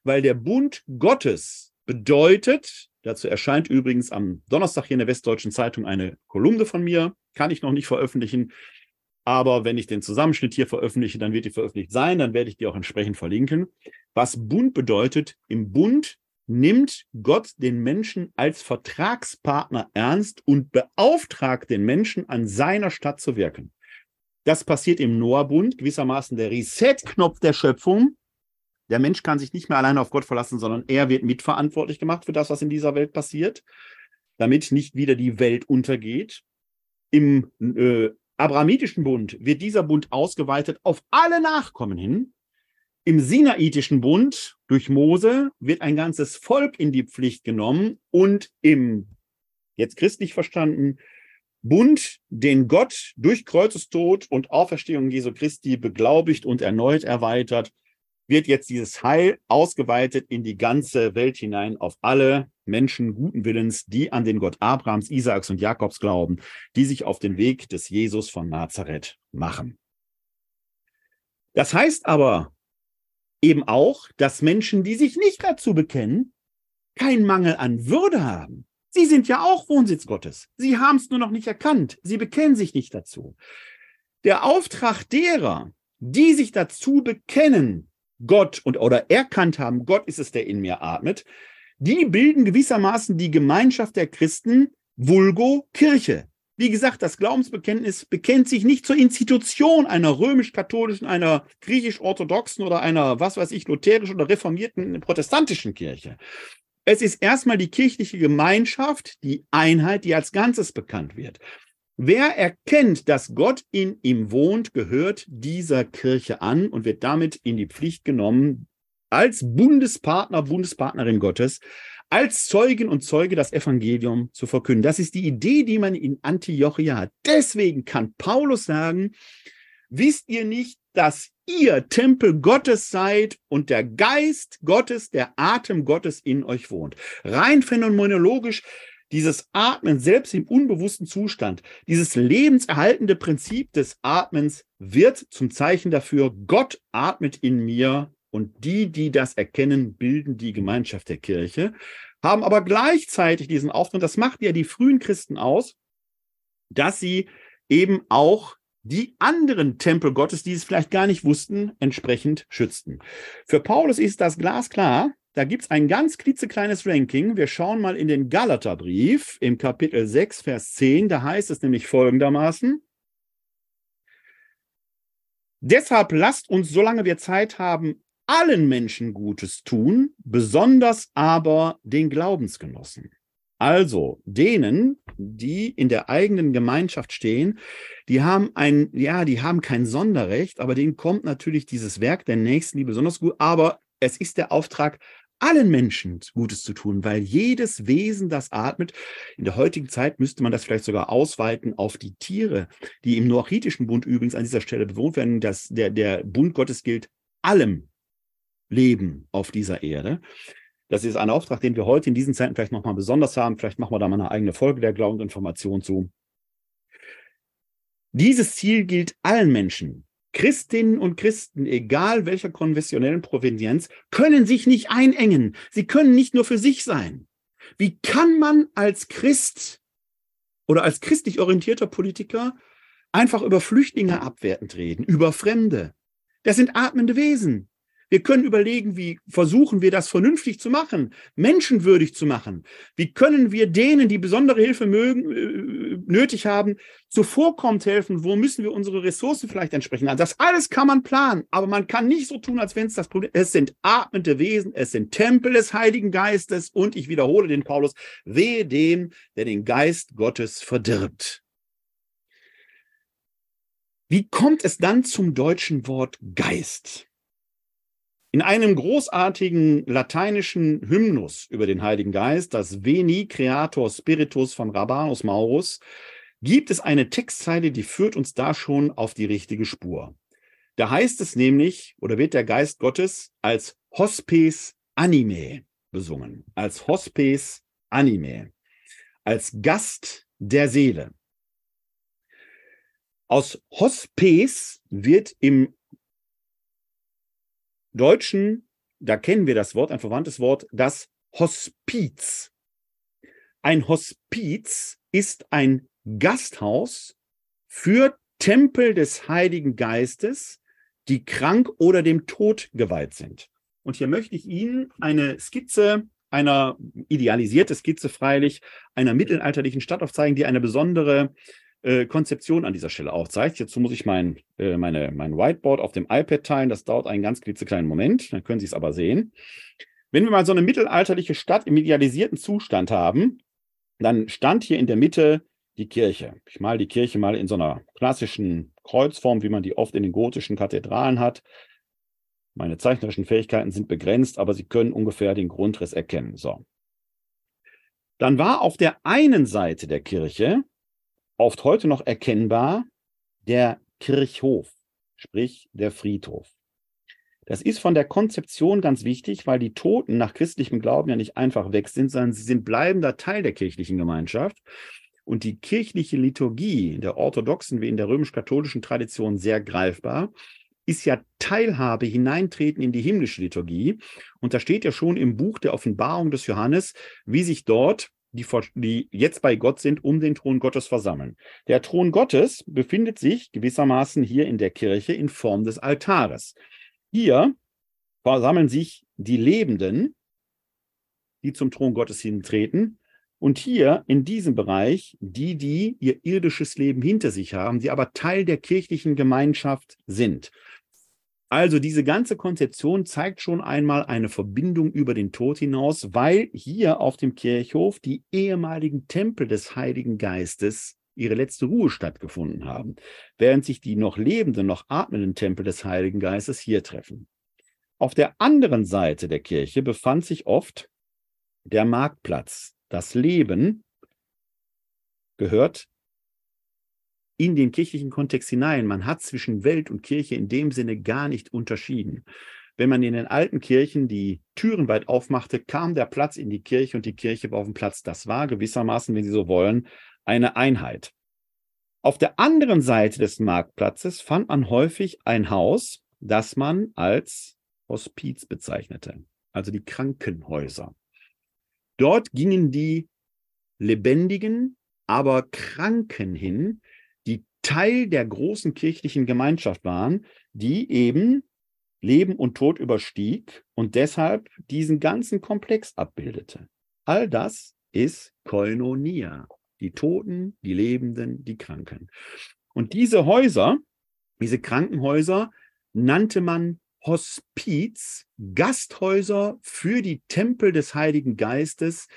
weil der Bund Gottes bedeutet, dazu erscheint übrigens am Donnerstag hier in der Westdeutschen Zeitung eine Kolumne von mir, kann ich noch nicht veröffentlichen, aber wenn ich den Zusammenschnitt hier veröffentliche, dann wird die veröffentlicht sein, dann werde ich die auch entsprechend verlinken. Was Bund bedeutet, im Bund nimmt Gott den Menschen als Vertragspartner ernst und beauftragt den Menschen, an seiner Stadt zu wirken. Das passiert im Noah-Bund, gewissermaßen der Reset-Knopf der Schöpfung. Der Mensch kann sich nicht mehr alleine auf Gott verlassen, sondern er wird mitverantwortlich gemacht für das, was in dieser Welt passiert, damit nicht wieder die Welt untergeht. Im äh, Abrahamitischen Bund wird dieser Bund ausgeweitet auf alle Nachkommen hin. Im Sinaitischen Bund durch Mose wird ein ganzes Volk in die Pflicht genommen und im, jetzt christlich verstanden, Bund, den Gott durch Kreuzestod und Auferstehung Jesu Christi beglaubigt und erneut erweitert, wird jetzt dieses Heil ausgeweitet in die ganze Welt hinein auf alle Menschen guten Willens, die an den Gott Abrahams, Isaaks und Jakobs glauben, die sich auf den Weg des Jesus von Nazareth machen. Das heißt aber eben auch, dass Menschen, die sich nicht dazu bekennen, keinen Mangel an Würde haben. Sie sind ja auch Wohnsitz Gottes. Sie haben es nur noch nicht erkannt. Sie bekennen sich nicht dazu. Der Auftrag derer, die sich dazu bekennen, Gott und oder erkannt haben, Gott ist es, der in mir atmet, die bilden gewissermaßen die Gemeinschaft der Christen, vulgo Kirche. Wie gesagt, das Glaubensbekenntnis bekennt sich nicht zur Institution einer römisch-katholischen, einer griechisch-orthodoxen oder einer, was weiß ich, lutherischen oder reformierten protestantischen Kirche. Es ist erstmal die kirchliche Gemeinschaft, die Einheit, die als Ganzes bekannt wird. Wer erkennt, dass Gott in ihm wohnt, gehört dieser Kirche an und wird damit in die Pflicht genommen, als Bundespartner, Bundespartnerin Gottes, als Zeugin und Zeuge das Evangelium zu verkünden. Das ist die Idee, die man in Antiochia hat. Deswegen kann Paulus sagen, wisst ihr nicht, dass ihr Tempel Gottes seid und der Geist Gottes, der Atem Gottes in euch wohnt. Rein phänomenologisch dieses Atmen selbst im unbewussten Zustand, dieses lebenserhaltende Prinzip des Atmens wird zum Zeichen dafür, Gott atmet in mir und die, die das erkennen, bilden die Gemeinschaft der Kirche, haben aber gleichzeitig diesen Auftritt, das macht ja die frühen Christen aus, dass sie eben auch die anderen Tempel Gottes, die es vielleicht gar nicht wussten, entsprechend schützten. Für Paulus ist das glasklar, da gibt es ein ganz klitzekleines Ranking. Wir schauen mal in den Galaterbrief im Kapitel 6, Vers 10. Da heißt es nämlich folgendermaßen. Deshalb lasst uns, solange wir Zeit haben, allen Menschen Gutes tun, besonders aber den Glaubensgenossen. Also denen, die in der eigenen Gemeinschaft stehen, die haben ein, ja, die haben kein Sonderrecht, aber denen kommt natürlich dieses Werk der Nächstenliebe besonders gut. Aber es ist der Auftrag, allen Menschen Gutes zu tun, weil jedes Wesen, das atmet, in der heutigen Zeit müsste man das vielleicht sogar ausweiten auf die Tiere, die im noachitischen Bund übrigens an dieser Stelle bewohnt werden. dass der, der Bund Gottes gilt allem Leben auf dieser Erde. Das ist ein Auftrag, den wir heute in diesen Zeiten vielleicht nochmal besonders haben. Vielleicht machen wir da mal eine eigene Folge der Glaubensinformation zu. Dieses Ziel gilt allen Menschen, Christinnen und Christen, egal welcher konfessionellen Provenienz, können sich nicht einengen. Sie können nicht nur für sich sein. Wie kann man als Christ oder als christlich orientierter Politiker einfach über Flüchtlinge abwertend reden, über Fremde? Das sind atmende Wesen. Wir können überlegen, wie versuchen wir das vernünftig zu machen, menschenwürdig zu machen. Wie können wir denen, die besondere Hilfe mögen, äh, nötig haben, zuvorkommend helfen? Wo müssen wir unsere Ressourcen vielleicht entsprechen? Also das alles kann man planen, aber man kann nicht so tun, als wenn es das Problem Es sind atmende Wesen, es sind Tempel des Heiligen Geistes und ich wiederhole den Paulus, wehe dem, der den Geist Gottes verdirbt. Wie kommt es dann zum deutschen Wort Geist? In einem großartigen lateinischen Hymnus über den Heiligen Geist, das Veni Creator Spiritus von Rabanus Maurus, gibt es eine Textzeile, die führt uns da schon auf die richtige Spur. Da heißt es nämlich, oder wird der Geist Gottes als Hospes Anime besungen, als Hospes Anime, als Gast der Seele. Aus Hospes wird im Deutschen, da kennen wir das Wort, ein verwandtes Wort, das Hospiz. Ein Hospiz ist ein Gasthaus für Tempel des Heiligen Geistes, die krank oder dem Tod geweiht sind. Und hier möchte ich Ihnen eine Skizze einer idealisierte Skizze freilich einer mittelalterlichen Stadt aufzeigen, die eine besondere äh, Konzeption an dieser Stelle aufzeigt. Jetzt muss ich mein, äh, meine, mein Whiteboard auf dem iPad teilen. Das dauert einen ganz klitzekleinen Moment. Dann können Sie es aber sehen. Wenn wir mal so eine mittelalterliche Stadt im idealisierten Zustand haben, dann stand hier in der Mitte die Kirche. Ich male die Kirche mal in so einer klassischen Kreuzform, wie man die oft in den gotischen Kathedralen hat. Meine zeichnerischen Fähigkeiten sind begrenzt, aber Sie können ungefähr den Grundriss erkennen. So. Dann war auf der einen Seite der Kirche oft heute noch erkennbar der Kirchhof, sprich der Friedhof. Das ist von der Konzeption ganz wichtig, weil die Toten nach christlichem Glauben ja nicht einfach weg sind, sondern sie sind bleibender Teil der kirchlichen Gemeinschaft. Und die kirchliche Liturgie in der orthodoxen wie in der römisch-katholischen Tradition sehr greifbar, ist ja Teilhabe, hineintreten in die himmlische Liturgie. Und da steht ja schon im Buch der Offenbarung des Johannes, wie sich dort die, die jetzt bei Gott sind, um den Thron Gottes versammeln. Der Thron Gottes befindet sich gewissermaßen hier in der Kirche in Form des Altares. Hier versammeln sich die Lebenden, die zum Thron Gottes hintreten. Und hier in diesem Bereich die, die ihr irdisches Leben hinter sich haben, die aber Teil der kirchlichen Gemeinschaft sind. Also diese ganze Konzeption zeigt schon einmal eine Verbindung über den Tod hinaus, weil hier auf dem Kirchhof die ehemaligen Tempel des Heiligen Geistes ihre letzte Ruhe stattgefunden haben, während sich die noch lebenden, noch atmenden Tempel des Heiligen Geistes hier treffen. Auf der anderen Seite der Kirche befand sich oft der Marktplatz. Das Leben gehört in den kirchlichen Kontext hinein. Man hat zwischen Welt und Kirche in dem Sinne gar nicht unterschieden. Wenn man in den alten Kirchen die Türen weit aufmachte, kam der Platz in die Kirche und die Kirche war auf dem Platz. Das war gewissermaßen, wenn Sie so wollen, eine Einheit. Auf der anderen Seite des Marktplatzes fand man häufig ein Haus, das man als Hospiz bezeichnete, also die Krankenhäuser. Dort gingen die lebendigen, aber Kranken hin, Teil der großen kirchlichen Gemeinschaft waren, die eben Leben und Tod überstieg und deshalb diesen ganzen Komplex abbildete. All das ist Koinonia. Die Toten, die Lebenden, die Kranken. Und diese Häuser, diese Krankenhäuser, nannte man Hospiz, Gasthäuser für die Tempel des Heiligen Geistes,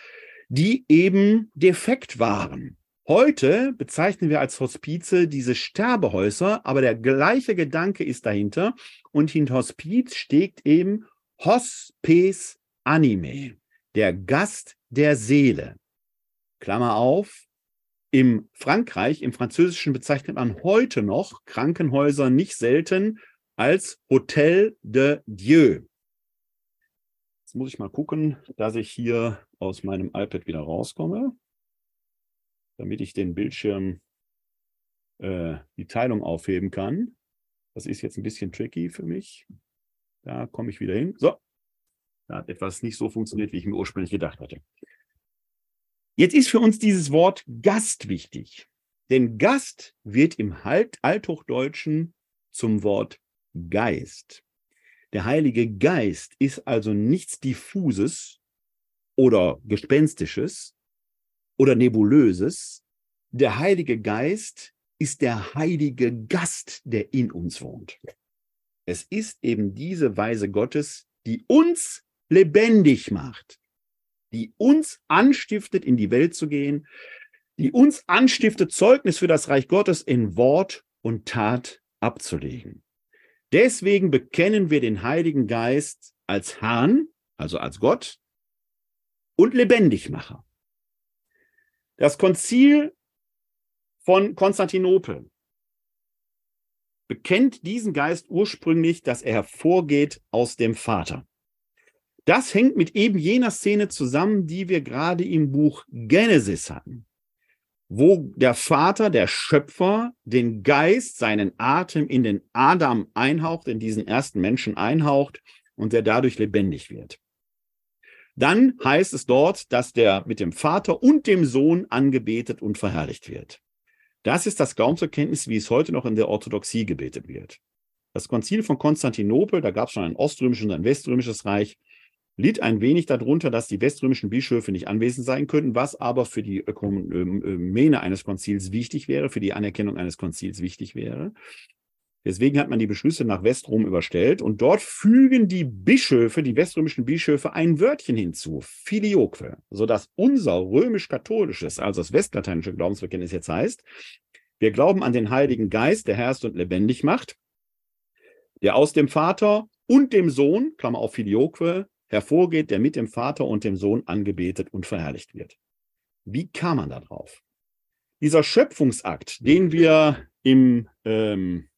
die eben defekt waren. Heute bezeichnen wir als Hospize diese Sterbehäuser, aber der gleiche Gedanke ist dahinter. Und hinter Hospiz steht eben Hospes Anime, der Gast der Seele. Klammer auf. Im Frankreich, im Französischen bezeichnet man heute noch Krankenhäuser nicht selten als Hotel de Dieu. Jetzt muss ich mal gucken, dass ich hier aus meinem iPad wieder rauskomme damit ich den Bildschirm äh, die Teilung aufheben kann. Das ist jetzt ein bisschen tricky für mich. Da komme ich wieder hin. So, da hat etwas nicht so funktioniert, wie ich mir ursprünglich gedacht hatte. Jetzt ist für uns dieses Wort Gast wichtig. Denn Gast wird im Althochdeutschen zum Wort Geist. Der Heilige Geist ist also nichts Diffuses oder Gespenstisches, oder Nebulöses. Der Heilige Geist ist der heilige Gast, der in uns wohnt. Es ist eben diese Weise Gottes, die uns lebendig macht, die uns anstiftet, in die Welt zu gehen, die uns anstiftet, Zeugnis für das Reich Gottes in Wort und Tat abzulegen. Deswegen bekennen wir den Heiligen Geist als Herrn, also als Gott, und Lebendigmacher. Das Konzil von Konstantinopel bekennt diesen Geist ursprünglich, dass er hervorgeht aus dem Vater. Das hängt mit eben jener Szene zusammen, die wir gerade im Buch Genesis hatten, wo der Vater, der Schöpfer, den Geist, seinen Atem in den Adam einhaucht, in diesen ersten Menschen einhaucht und der dadurch lebendig wird. Dann heißt es dort, dass der mit dem Vater und dem Sohn angebetet und verherrlicht wird. Das ist das Glaubenserkenntnis, wie es heute noch in der Orthodoxie gebetet wird. Das Konzil von Konstantinopel, da gab es schon ein oströmisches und ein weströmisches Reich, litt ein wenig darunter, dass die weströmischen Bischöfe nicht anwesend sein könnten, was aber für die Ökumene eines Konzils wichtig wäre, für die Anerkennung eines Konzils wichtig wäre. Deswegen hat man die Beschlüsse nach Westrom überstellt und dort fügen die Bischöfe, die weströmischen Bischöfe, ein Wörtchen hinzu, Filioque, sodass unser römisch-katholisches, also das westlateinische Glaubensbekenntnis jetzt heißt, wir glauben an den Heiligen Geist, der herrscht und lebendig macht, der aus dem Vater und dem Sohn, Klammer auf Filioque, hervorgeht, der mit dem Vater und dem Sohn angebetet und verherrlicht wird. Wie kam man da drauf? Dieser Schöpfungsakt, den wir im ähm,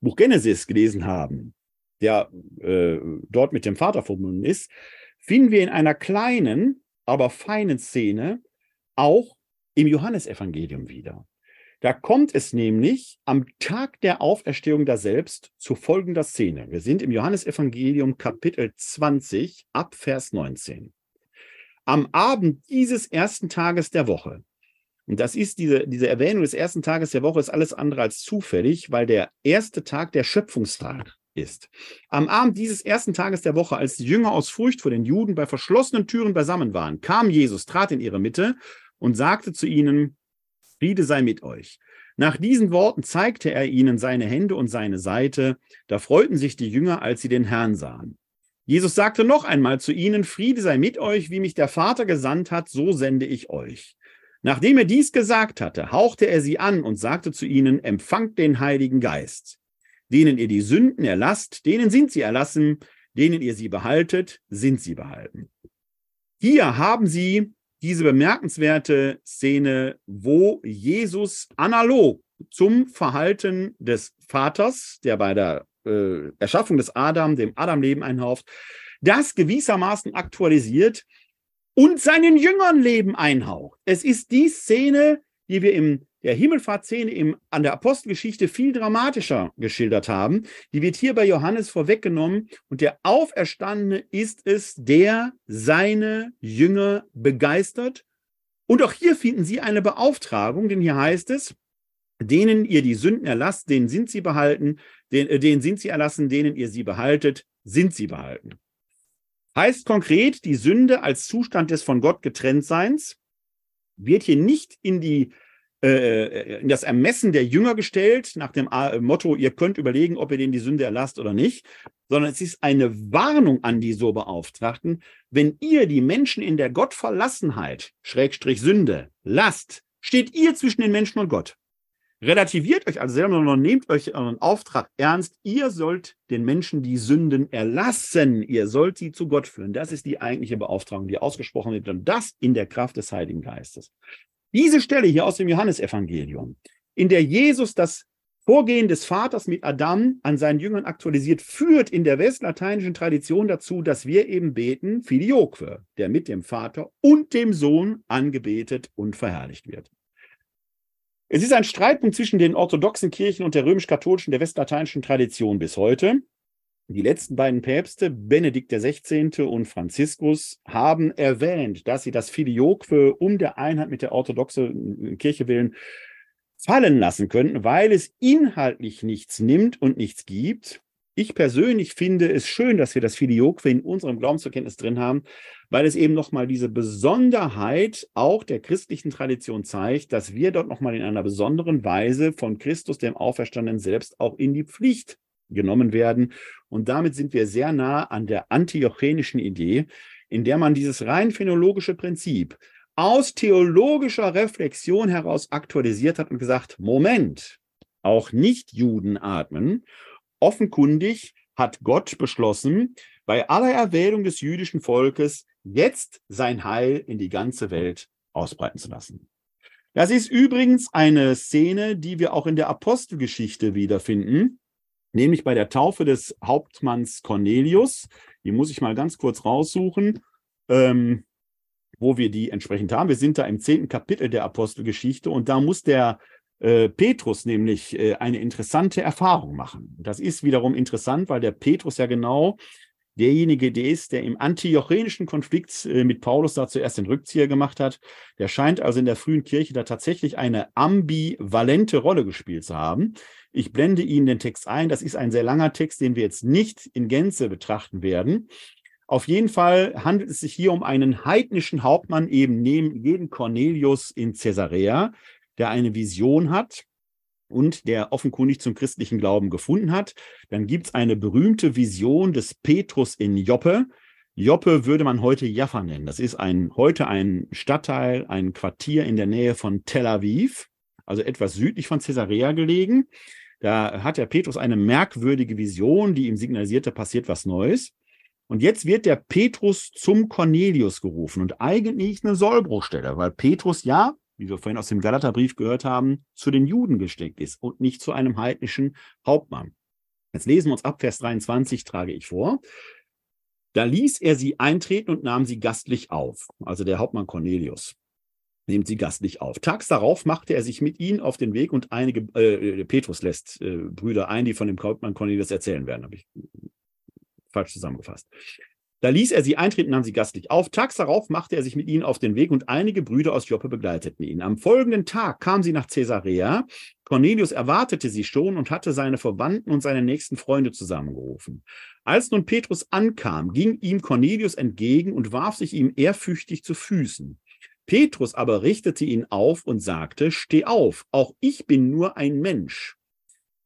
Buch Genesis gelesen haben, der äh, dort mit dem Vater verbunden ist, finden wir in einer kleinen, aber feinen Szene auch im Johannesevangelium wieder. Da kommt es nämlich am Tag der Auferstehung da selbst zu folgender Szene. Wir sind im Johannesevangelium Kapitel 20 ab Vers 19. Am Abend dieses ersten Tages der Woche und das ist diese, diese Erwähnung des ersten Tages der Woche ist alles andere als zufällig, weil der erste Tag der Schöpfungstag ist. Am Abend dieses ersten Tages der Woche, als die Jünger aus Furcht vor den Juden bei verschlossenen Türen beisammen waren, kam Jesus, trat in ihre Mitte und sagte zu ihnen, Friede sei mit euch. Nach diesen Worten zeigte er ihnen seine Hände und seine Seite. Da freuten sich die Jünger, als sie den Herrn sahen. Jesus sagte noch einmal zu ihnen, Friede sei mit euch, wie mich der Vater gesandt hat, so sende ich euch. Nachdem er dies gesagt hatte, hauchte er sie an und sagte zu ihnen, empfangt den Heiligen Geist. Denen ihr die Sünden erlasst, denen sind sie erlassen, denen ihr sie behaltet, sind sie behalten. Hier haben Sie diese bemerkenswerte Szene, wo Jesus analog zum Verhalten des Vaters, der bei der äh, Erschaffung des Adam, dem Adam-Leben einhauft, das gewissermaßen aktualisiert und seinen Jüngern Leben einhaucht. Es ist die Szene, die wir in der Himmelfahrtszene im, an der Apostelgeschichte viel dramatischer geschildert haben. Die wird hier bei Johannes vorweggenommen. Und der Auferstandene ist es, der seine Jünger begeistert. Und auch hier finden Sie eine Beauftragung, denn hier heißt es, denen ihr die Sünden erlasst, denen sind sie behalten, denen, äh, denen sind sie erlassen, denen ihr sie behaltet, sind sie behalten. Heißt konkret, die Sünde als Zustand des von Gott getrenntseins wird hier nicht in die äh, in das Ermessen der Jünger gestellt, nach dem äh, Motto, ihr könnt überlegen, ob ihr denen die Sünde erlasst oder nicht, sondern es ist eine Warnung an die so Beauftragten, wenn ihr die Menschen in der Gottverlassenheit, Schrägstrich Sünde, lasst, steht ihr zwischen den Menschen und Gott. Relativiert euch also selber, sondern nehmt euch euren Auftrag ernst. Ihr sollt den Menschen die Sünden erlassen. Ihr sollt sie zu Gott führen. Das ist die eigentliche Beauftragung, die ausgesprochen wird. Und das in der Kraft des Heiligen Geistes. Diese Stelle hier aus dem Johannesevangelium, in der Jesus das Vorgehen des Vaters mit Adam an seinen Jüngern aktualisiert, führt in der westlateinischen Tradition dazu, dass wir eben beten, Filioque, der mit dem Vater und dem Sohn angebetet und verherrlicht wird. Es ist ein Streitpunkt zwischen den orthodoxen Kirchen und der römisch-katholischen, der westlateinischen Tradition bis heute. Die letzten beiden Päpste, Benedikt XVI. und Franziskus, haben erwähnt, dass sie das Filioque um der Einheit mit der orthodoxen Kirche willen fallen lassen könnten, weil es inhaltlich nichts nimmt und nichts gibt. Ich persönlich finde es schön, dass wir das Filioque in unserem Glaubensverkenntnis drin haben, weil es eben nochmal diese Besonderheit auch der christlichen Tradition zeigt, dass wir dort nochmal in einer besonderen Weise von Christus, dem Auferstandenen selbst, auch in die Pflicht genommen werden. Und damit sind wir sehr nah an der antiochenischen Idee, in der man dieses rein phänologische Prinzip aus theologischer Reflexion heraus aktualisiert hat und gesagt, Moment, auch Nichtjuden atmen. Offenkundig hat Gott beschlossen, bei aller Erwählung des jüdischen Volkes jetzt sein Heil in die ganze Welt ausbreiten zu lassen. Das ist übrigens eine Szene, die wir auch in der Apostelgeschichte wiederfinden, nämlich bei der Taufe des Hauptmanns Cornelius. Die muss ich mal ganz kurz raussuchen, ähm, wo wir die entsprechend haben. Wir sind da im zehnten Kapitel der Apostelgeschichte und da muss der Petrus nämlich äh, eine interessante Erfahrung machen. Das ist wiederum interessant, weil der Petrus ja genau derjenige, der ist, der im antijochenischen Konflikt äh, mit Paulus da zuerst den Rückzieher gemacht hat. Der scheint also in der frühen Kirche da tatsächlich eine ambivalente Rolle gespielt zu haben. Ich blende Ihnen den Text ein. Das ist ein sehr langer Text, den wir jetzt nicht in Gänze betrachten werden. Auf jeden Fall handelt es sich hier um einen heidnischen Hauptmann, eben neben jeden Cornelius in Caesarea, der eine Vision hat und der offenkundig zum christlichen Glauben gefunden hat. Dann gibt es eine berühmte Vision des Petrus in Joppe. Joppe würde man heute Jaffa nennen. Das ist ein, heute ein Stadtteil, ein Quartier in der Nähe von Tel Aviv, also etwas südlich von Caesarea gelegen. Da hat der Petrus eine merkwürdige Vision, die ihm signalisierte, passiert was Neues. Und jetzt wird der Petrus zum Cornelius gerufen und eigentlich eine Sollbruchstelle, weil Petrus ja wie wir vorhin aus dem Galaterbrief gehört haben, zu den Juden gesteckt ist und nicht zu einem heidnischen Hauptmann. Jetzt lesen wir uns ab Vers 23, trage ich vor. Da ließ er sie eintreten und nahm sie gastlich auf. Also der Hauptmann Cornelius nimmt sie gastlich auf. Tags darauf machte er sich mit ihnen auf den Weg und einige, äh, Petrus lässt äh, Brüder ein, die von dem Hauptmann Cornelius erzählen werden, habe ich falsch zusammengefasst. Da ließ er sie eintreten, nahm sie gastlich auf. Tags darauf machte er sich mit ihnen auf den Weg und einige Brüder aus Joppe begleiteten ihn. Am folgenden Tag kam sie nach Caesarea. Cornelius erwartete sie schon und hatte seine Verwandten und seine nächsten Freunde zusammengerufen. Als nun Petrus ankam, ging ihm Cornelius entgegen und warf sich ihm ehrfürchtig zu Füßen. Petrus aber richtete ihn auf und sagte, Steh auf, auch ich bin nur ein Mensch.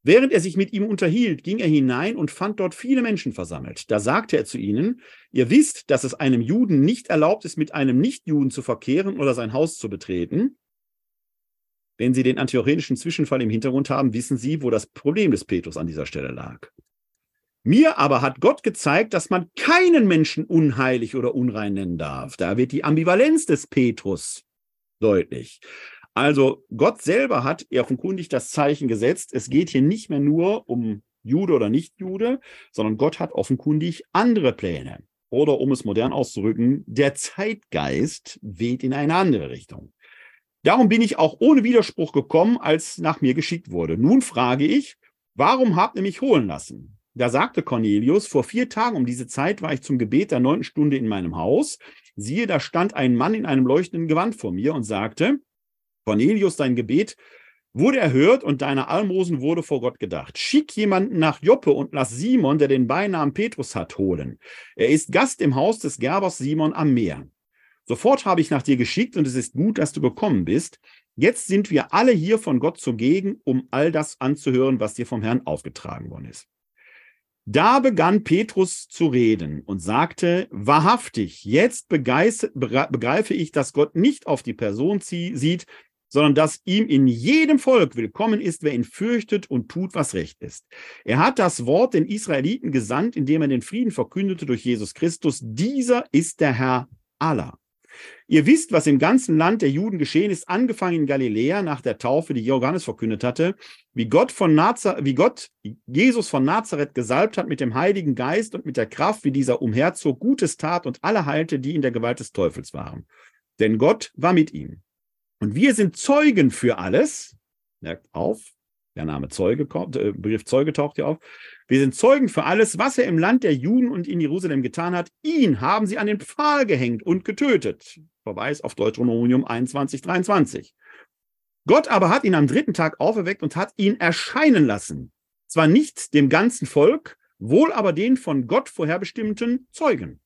Während er sich mit ihm unterhielt, ging er hinein und fand dort viele Menschen versammelt. Da sagte er zu ihnen, ihr wisst, dass es einem Juden nicht erlaubt ist, mit einem Nichtjuden zu verkehren oder sein Haus zu betreten. Wenn Sie den antiochenischen Zwischenfall im Hintergrund haben, wissen Sie, wo das Problem des Petrus an dieser Stelle lag. Mir aber hat Gott gezeigt, dass man keinen Menschen unheilig oder unrein nennen darf. Da wird die Ambivalenz des Petrus deutlich. Also Gott selber hat offenkundig das Zeichen gesetzt. Es geht hier nicht mehr nur um Jude oder Nicht-Jude, sondern Gott hat offenkundig andere Pläne. Oder um es modern auszudrücken, der Zeitgeist weht in eine andere Richtung. Darum bin ich auch ohne Widerspruch gekommen, als nach mir geschickt wurde. Nun frage ich, warum habt ihr mich holen lassen? Da sagte Cornelius, vor vier Tagen um diese Zeit war ich zum Gebet der neunten Stunde in meinem Haus. Siehe, da stand ein Mann in einem leuchtenden Gewand vor mir und sagte, Cornelius, dein Gebet wurde erhört und deine Almosen wurde vor Gott gedacht. Schick jemanden nach Joppe und lass Simon, der den Beinamen Petrus hat, holen. Er ist Gast im Haus des Gerbers Simon am Meer. Sofort habe ich nach dir geschickt und es ist gut, dass du gekommen bist. Jetzt sind wir alle hier von Gott zugegen, um all das anzuhören, was dir vom Herrn aufgetragen worden ist. Da begann Petrus zu reden und sagte, wahrhaftig, jetzt begreife ich, dass Gott nicht auf die Person sieht, sondern dass ihm in jedem Volk willkommen ist, wer ihn fürchtet und tut, was recht ist. Er hat das Wort den Israeliten gesandt, indem er den Frieden verkündete durch Jesus Christus. Dieser ist der Herr aller. Ihr wisst, was im ganzen Land der Juden geschehen ist, angefangen in Galiläa nach der Taufe, die Johannes verkündet hatte, wie Gott von wie Gott Jesus von Nazareth gesalbt hat mit dem Heiligen Geist und mit der Kraft, wie dieser umherzog, Gutes tat und alle heilte, die in der Gewalt des Teufels waren. Denn Gott war mit ihm. Und wir sind Zeugen für alles. Merkt auf, der Name Zeuge kommt, äh, Begriff Zeuge taucht hier auf. Wir sind Zeugen für alles, was er im Land der Juden und in Jerusalem getan hat. Ihn haben sie an den Pfahl gehängt und getötet. Verweis auf Deuteronomium 21, 23. Gott aber hat ihn am dritten Tag auferweckt und hat ihn erscheinen lassen. Zwar nicht dem ganzen Volk, wohl aber den von Gott vorherbestimmten Zeugen.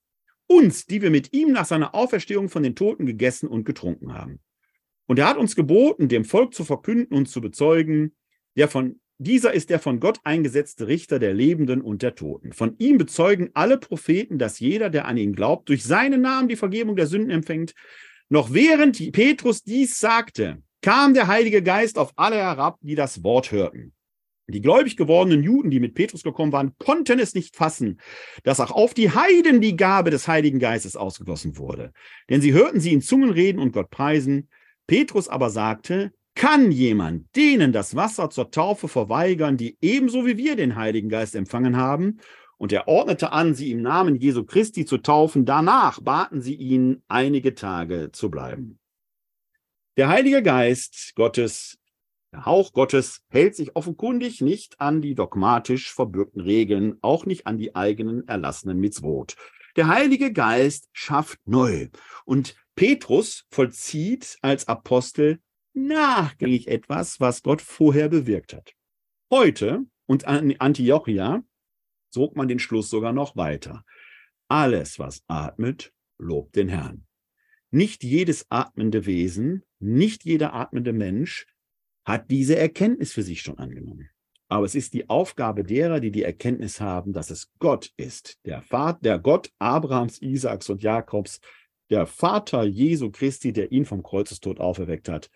Uns, die wir mit ihm nach seiner Auferstehung von den Toten gegessen und getrunken haben. Und er hat uns geboten, dem Volk zu verkünden und zu bezeugen, der von dieser ist der von Gott eingesetzte Richter der Lebenden und der Toten. Von ihm bezeugen alle Propheten, dass jeder, der an ihn glaubt, durch seinen Namen die Vergebung der Sünden empfängt. Noch während Petrus dies sagte, kam der Heilige Geist auf alle herab, die das Wort hörten. Die gläubig gewordenen Juden, die mit Petrus gekommen waren, konnten es nicht fassen, dass auch auf die Heiden die Gabe des Heiligen Geistes ausgegossen wurde. Denn sie hörten sie in Zungen reden und Gott preisen. Petrus aber sagte, kann jemand denen das Wasser zur Taufe verweigern, die ebenso wie wir den Heiligen Geist empfangen haben? Und er ordnete an, sie im Namen Jesu Christi zu taufen. Danach baten sie ihn, einige Tage zu bleiben. Der Heilige Geist Gottes der Hauch Gottes hält sich offenkundig nicht an die dogmatisch verbürgten Regeln, auch nicht an die eigenen erlassenen Mitzvot. Der Heilige Geist schafft neu. Und Petrus vollzieht als Apostel nachgängig etwas, was Gott vorher bewirkt hat. Heute und an Antiochia zog man den Schluss sogar noch weiter. Alles, was atmet, lobt den Herrn. Nicht jedes atmende Wesen, nicht jeder atmende Mensch hat diese Erkenntnis für sich schon angenommen. Aber es ist die Aufgabe derer, die die Erkenntnis haben, dass es Gott ist, der Vater, der Gott Abrahams, Isaaks und Jakobs, der Vater Jesu Christi, der ihn vom Kreuzestod auferweckt hat.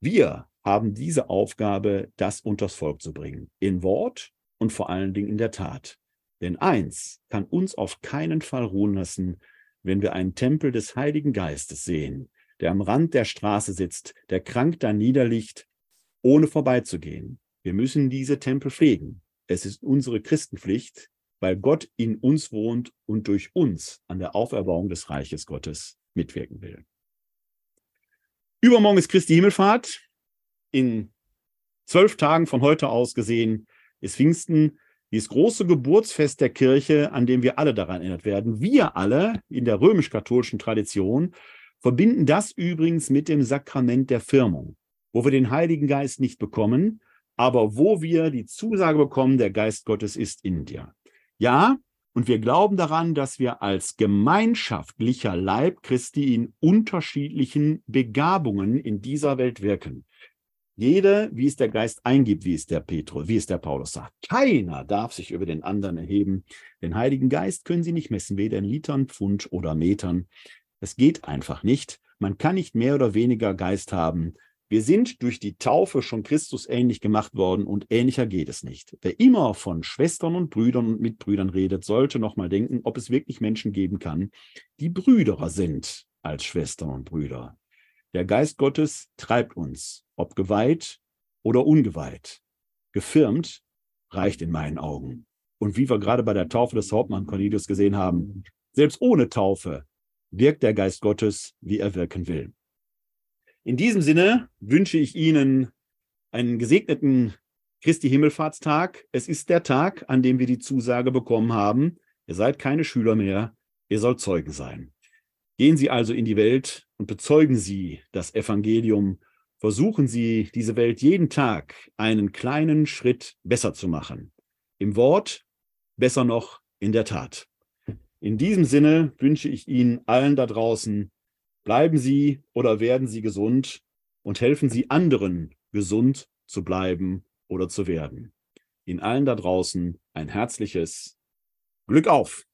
Wir haben diese Aufgabe, das unters Volk zu bringen, in Wort und vor allen Dingen in der Tat. Denn eins kann uns auf keinen Fall ruhen lassen, wenn wir einen Tempel des Heiligen Geistes sehen, der am Rand der Straße sitzt, der krank da niederliegt, ohne vorbeizugehen. Wir müssen diese Tempel pflegen. Es ist unsere Christenpflicht, weil Gott in uns wohnt und durch uns an der Auferbauung des Reiches Gottes mitwirken will. Übermorgen ist Christi Himmelfahrt. In zwölf Tagen von heute aus gesehen ist Pfingsten dieses große Geburtsfest der Kirche, an dem wir alle daran erinnert werden. Wir alle in der römisch-katholischen Tradition verbinden das übrigens mit dem Sakrament der Firmung wo wir den Heiligen Geist nicht bekommen, aber wo wir die Zusage bekommen, der Geist Gottes ist in dir. Ja, und wir glauben daran, dass wir als gemeinschaftlicher Leib Christi in unterschiedlichen Begabungen in dieser Welt wirken. Jede, wie es der Geist eingibt, wie es der Petrus, wie es der Paulus sagt. Keiner darf sich über den anderen erheben. Den Heiligen Geist können sie nicht messen, weder in Litern, Pfund oder Metern. Es geht einfach nicht. Man kann nicht mehr oder weniger Geist haben, wir sind durch die Taufe schon Christus ähnlich gemacht worden und ähnlicher geht es nicht. Wer immer von Schwestern und Brüdern und Mitbrüdern redet, sollte nochmal denken, ob es wirklich Menschen geben kann, die Brüderer sind als Schwestern und Brüder. Der Geist Gottes treibt uns, ob geweiht oder ungeweiht. Gefirmt reicht in meinen Augen. Und wie wir gerade bei der Taufe des Hauptmann Cornelius gesehen haben, selbst ohne Taufe wirkt der Geist Gottes, wie er wirken will. In diesem Sinne wünsche ich Ihnen einen gesegneten Christi Himmelfahrtstag. Es ist der Tag, an dem wir die Zusage bekommen haben, ihr seid keine Schüler mehr, ihr sollt Zeugen sein. Gehen Sie also in die Welt und bezeugen Sie das Evangelium. Versuchen Sie, diese Welt jeden Tag einen kleinen Schritt besser zu machen. Im Wort, besser noch in der Tat. In diesem Sinne wünsche ich Ihnen allen da draußen Bleiben Sie oder werden Sie gesund und helfen Sie anderen, gesund zu bleiben oder zu werden. Ihnen allen da draußen ein herzliches Glück auf!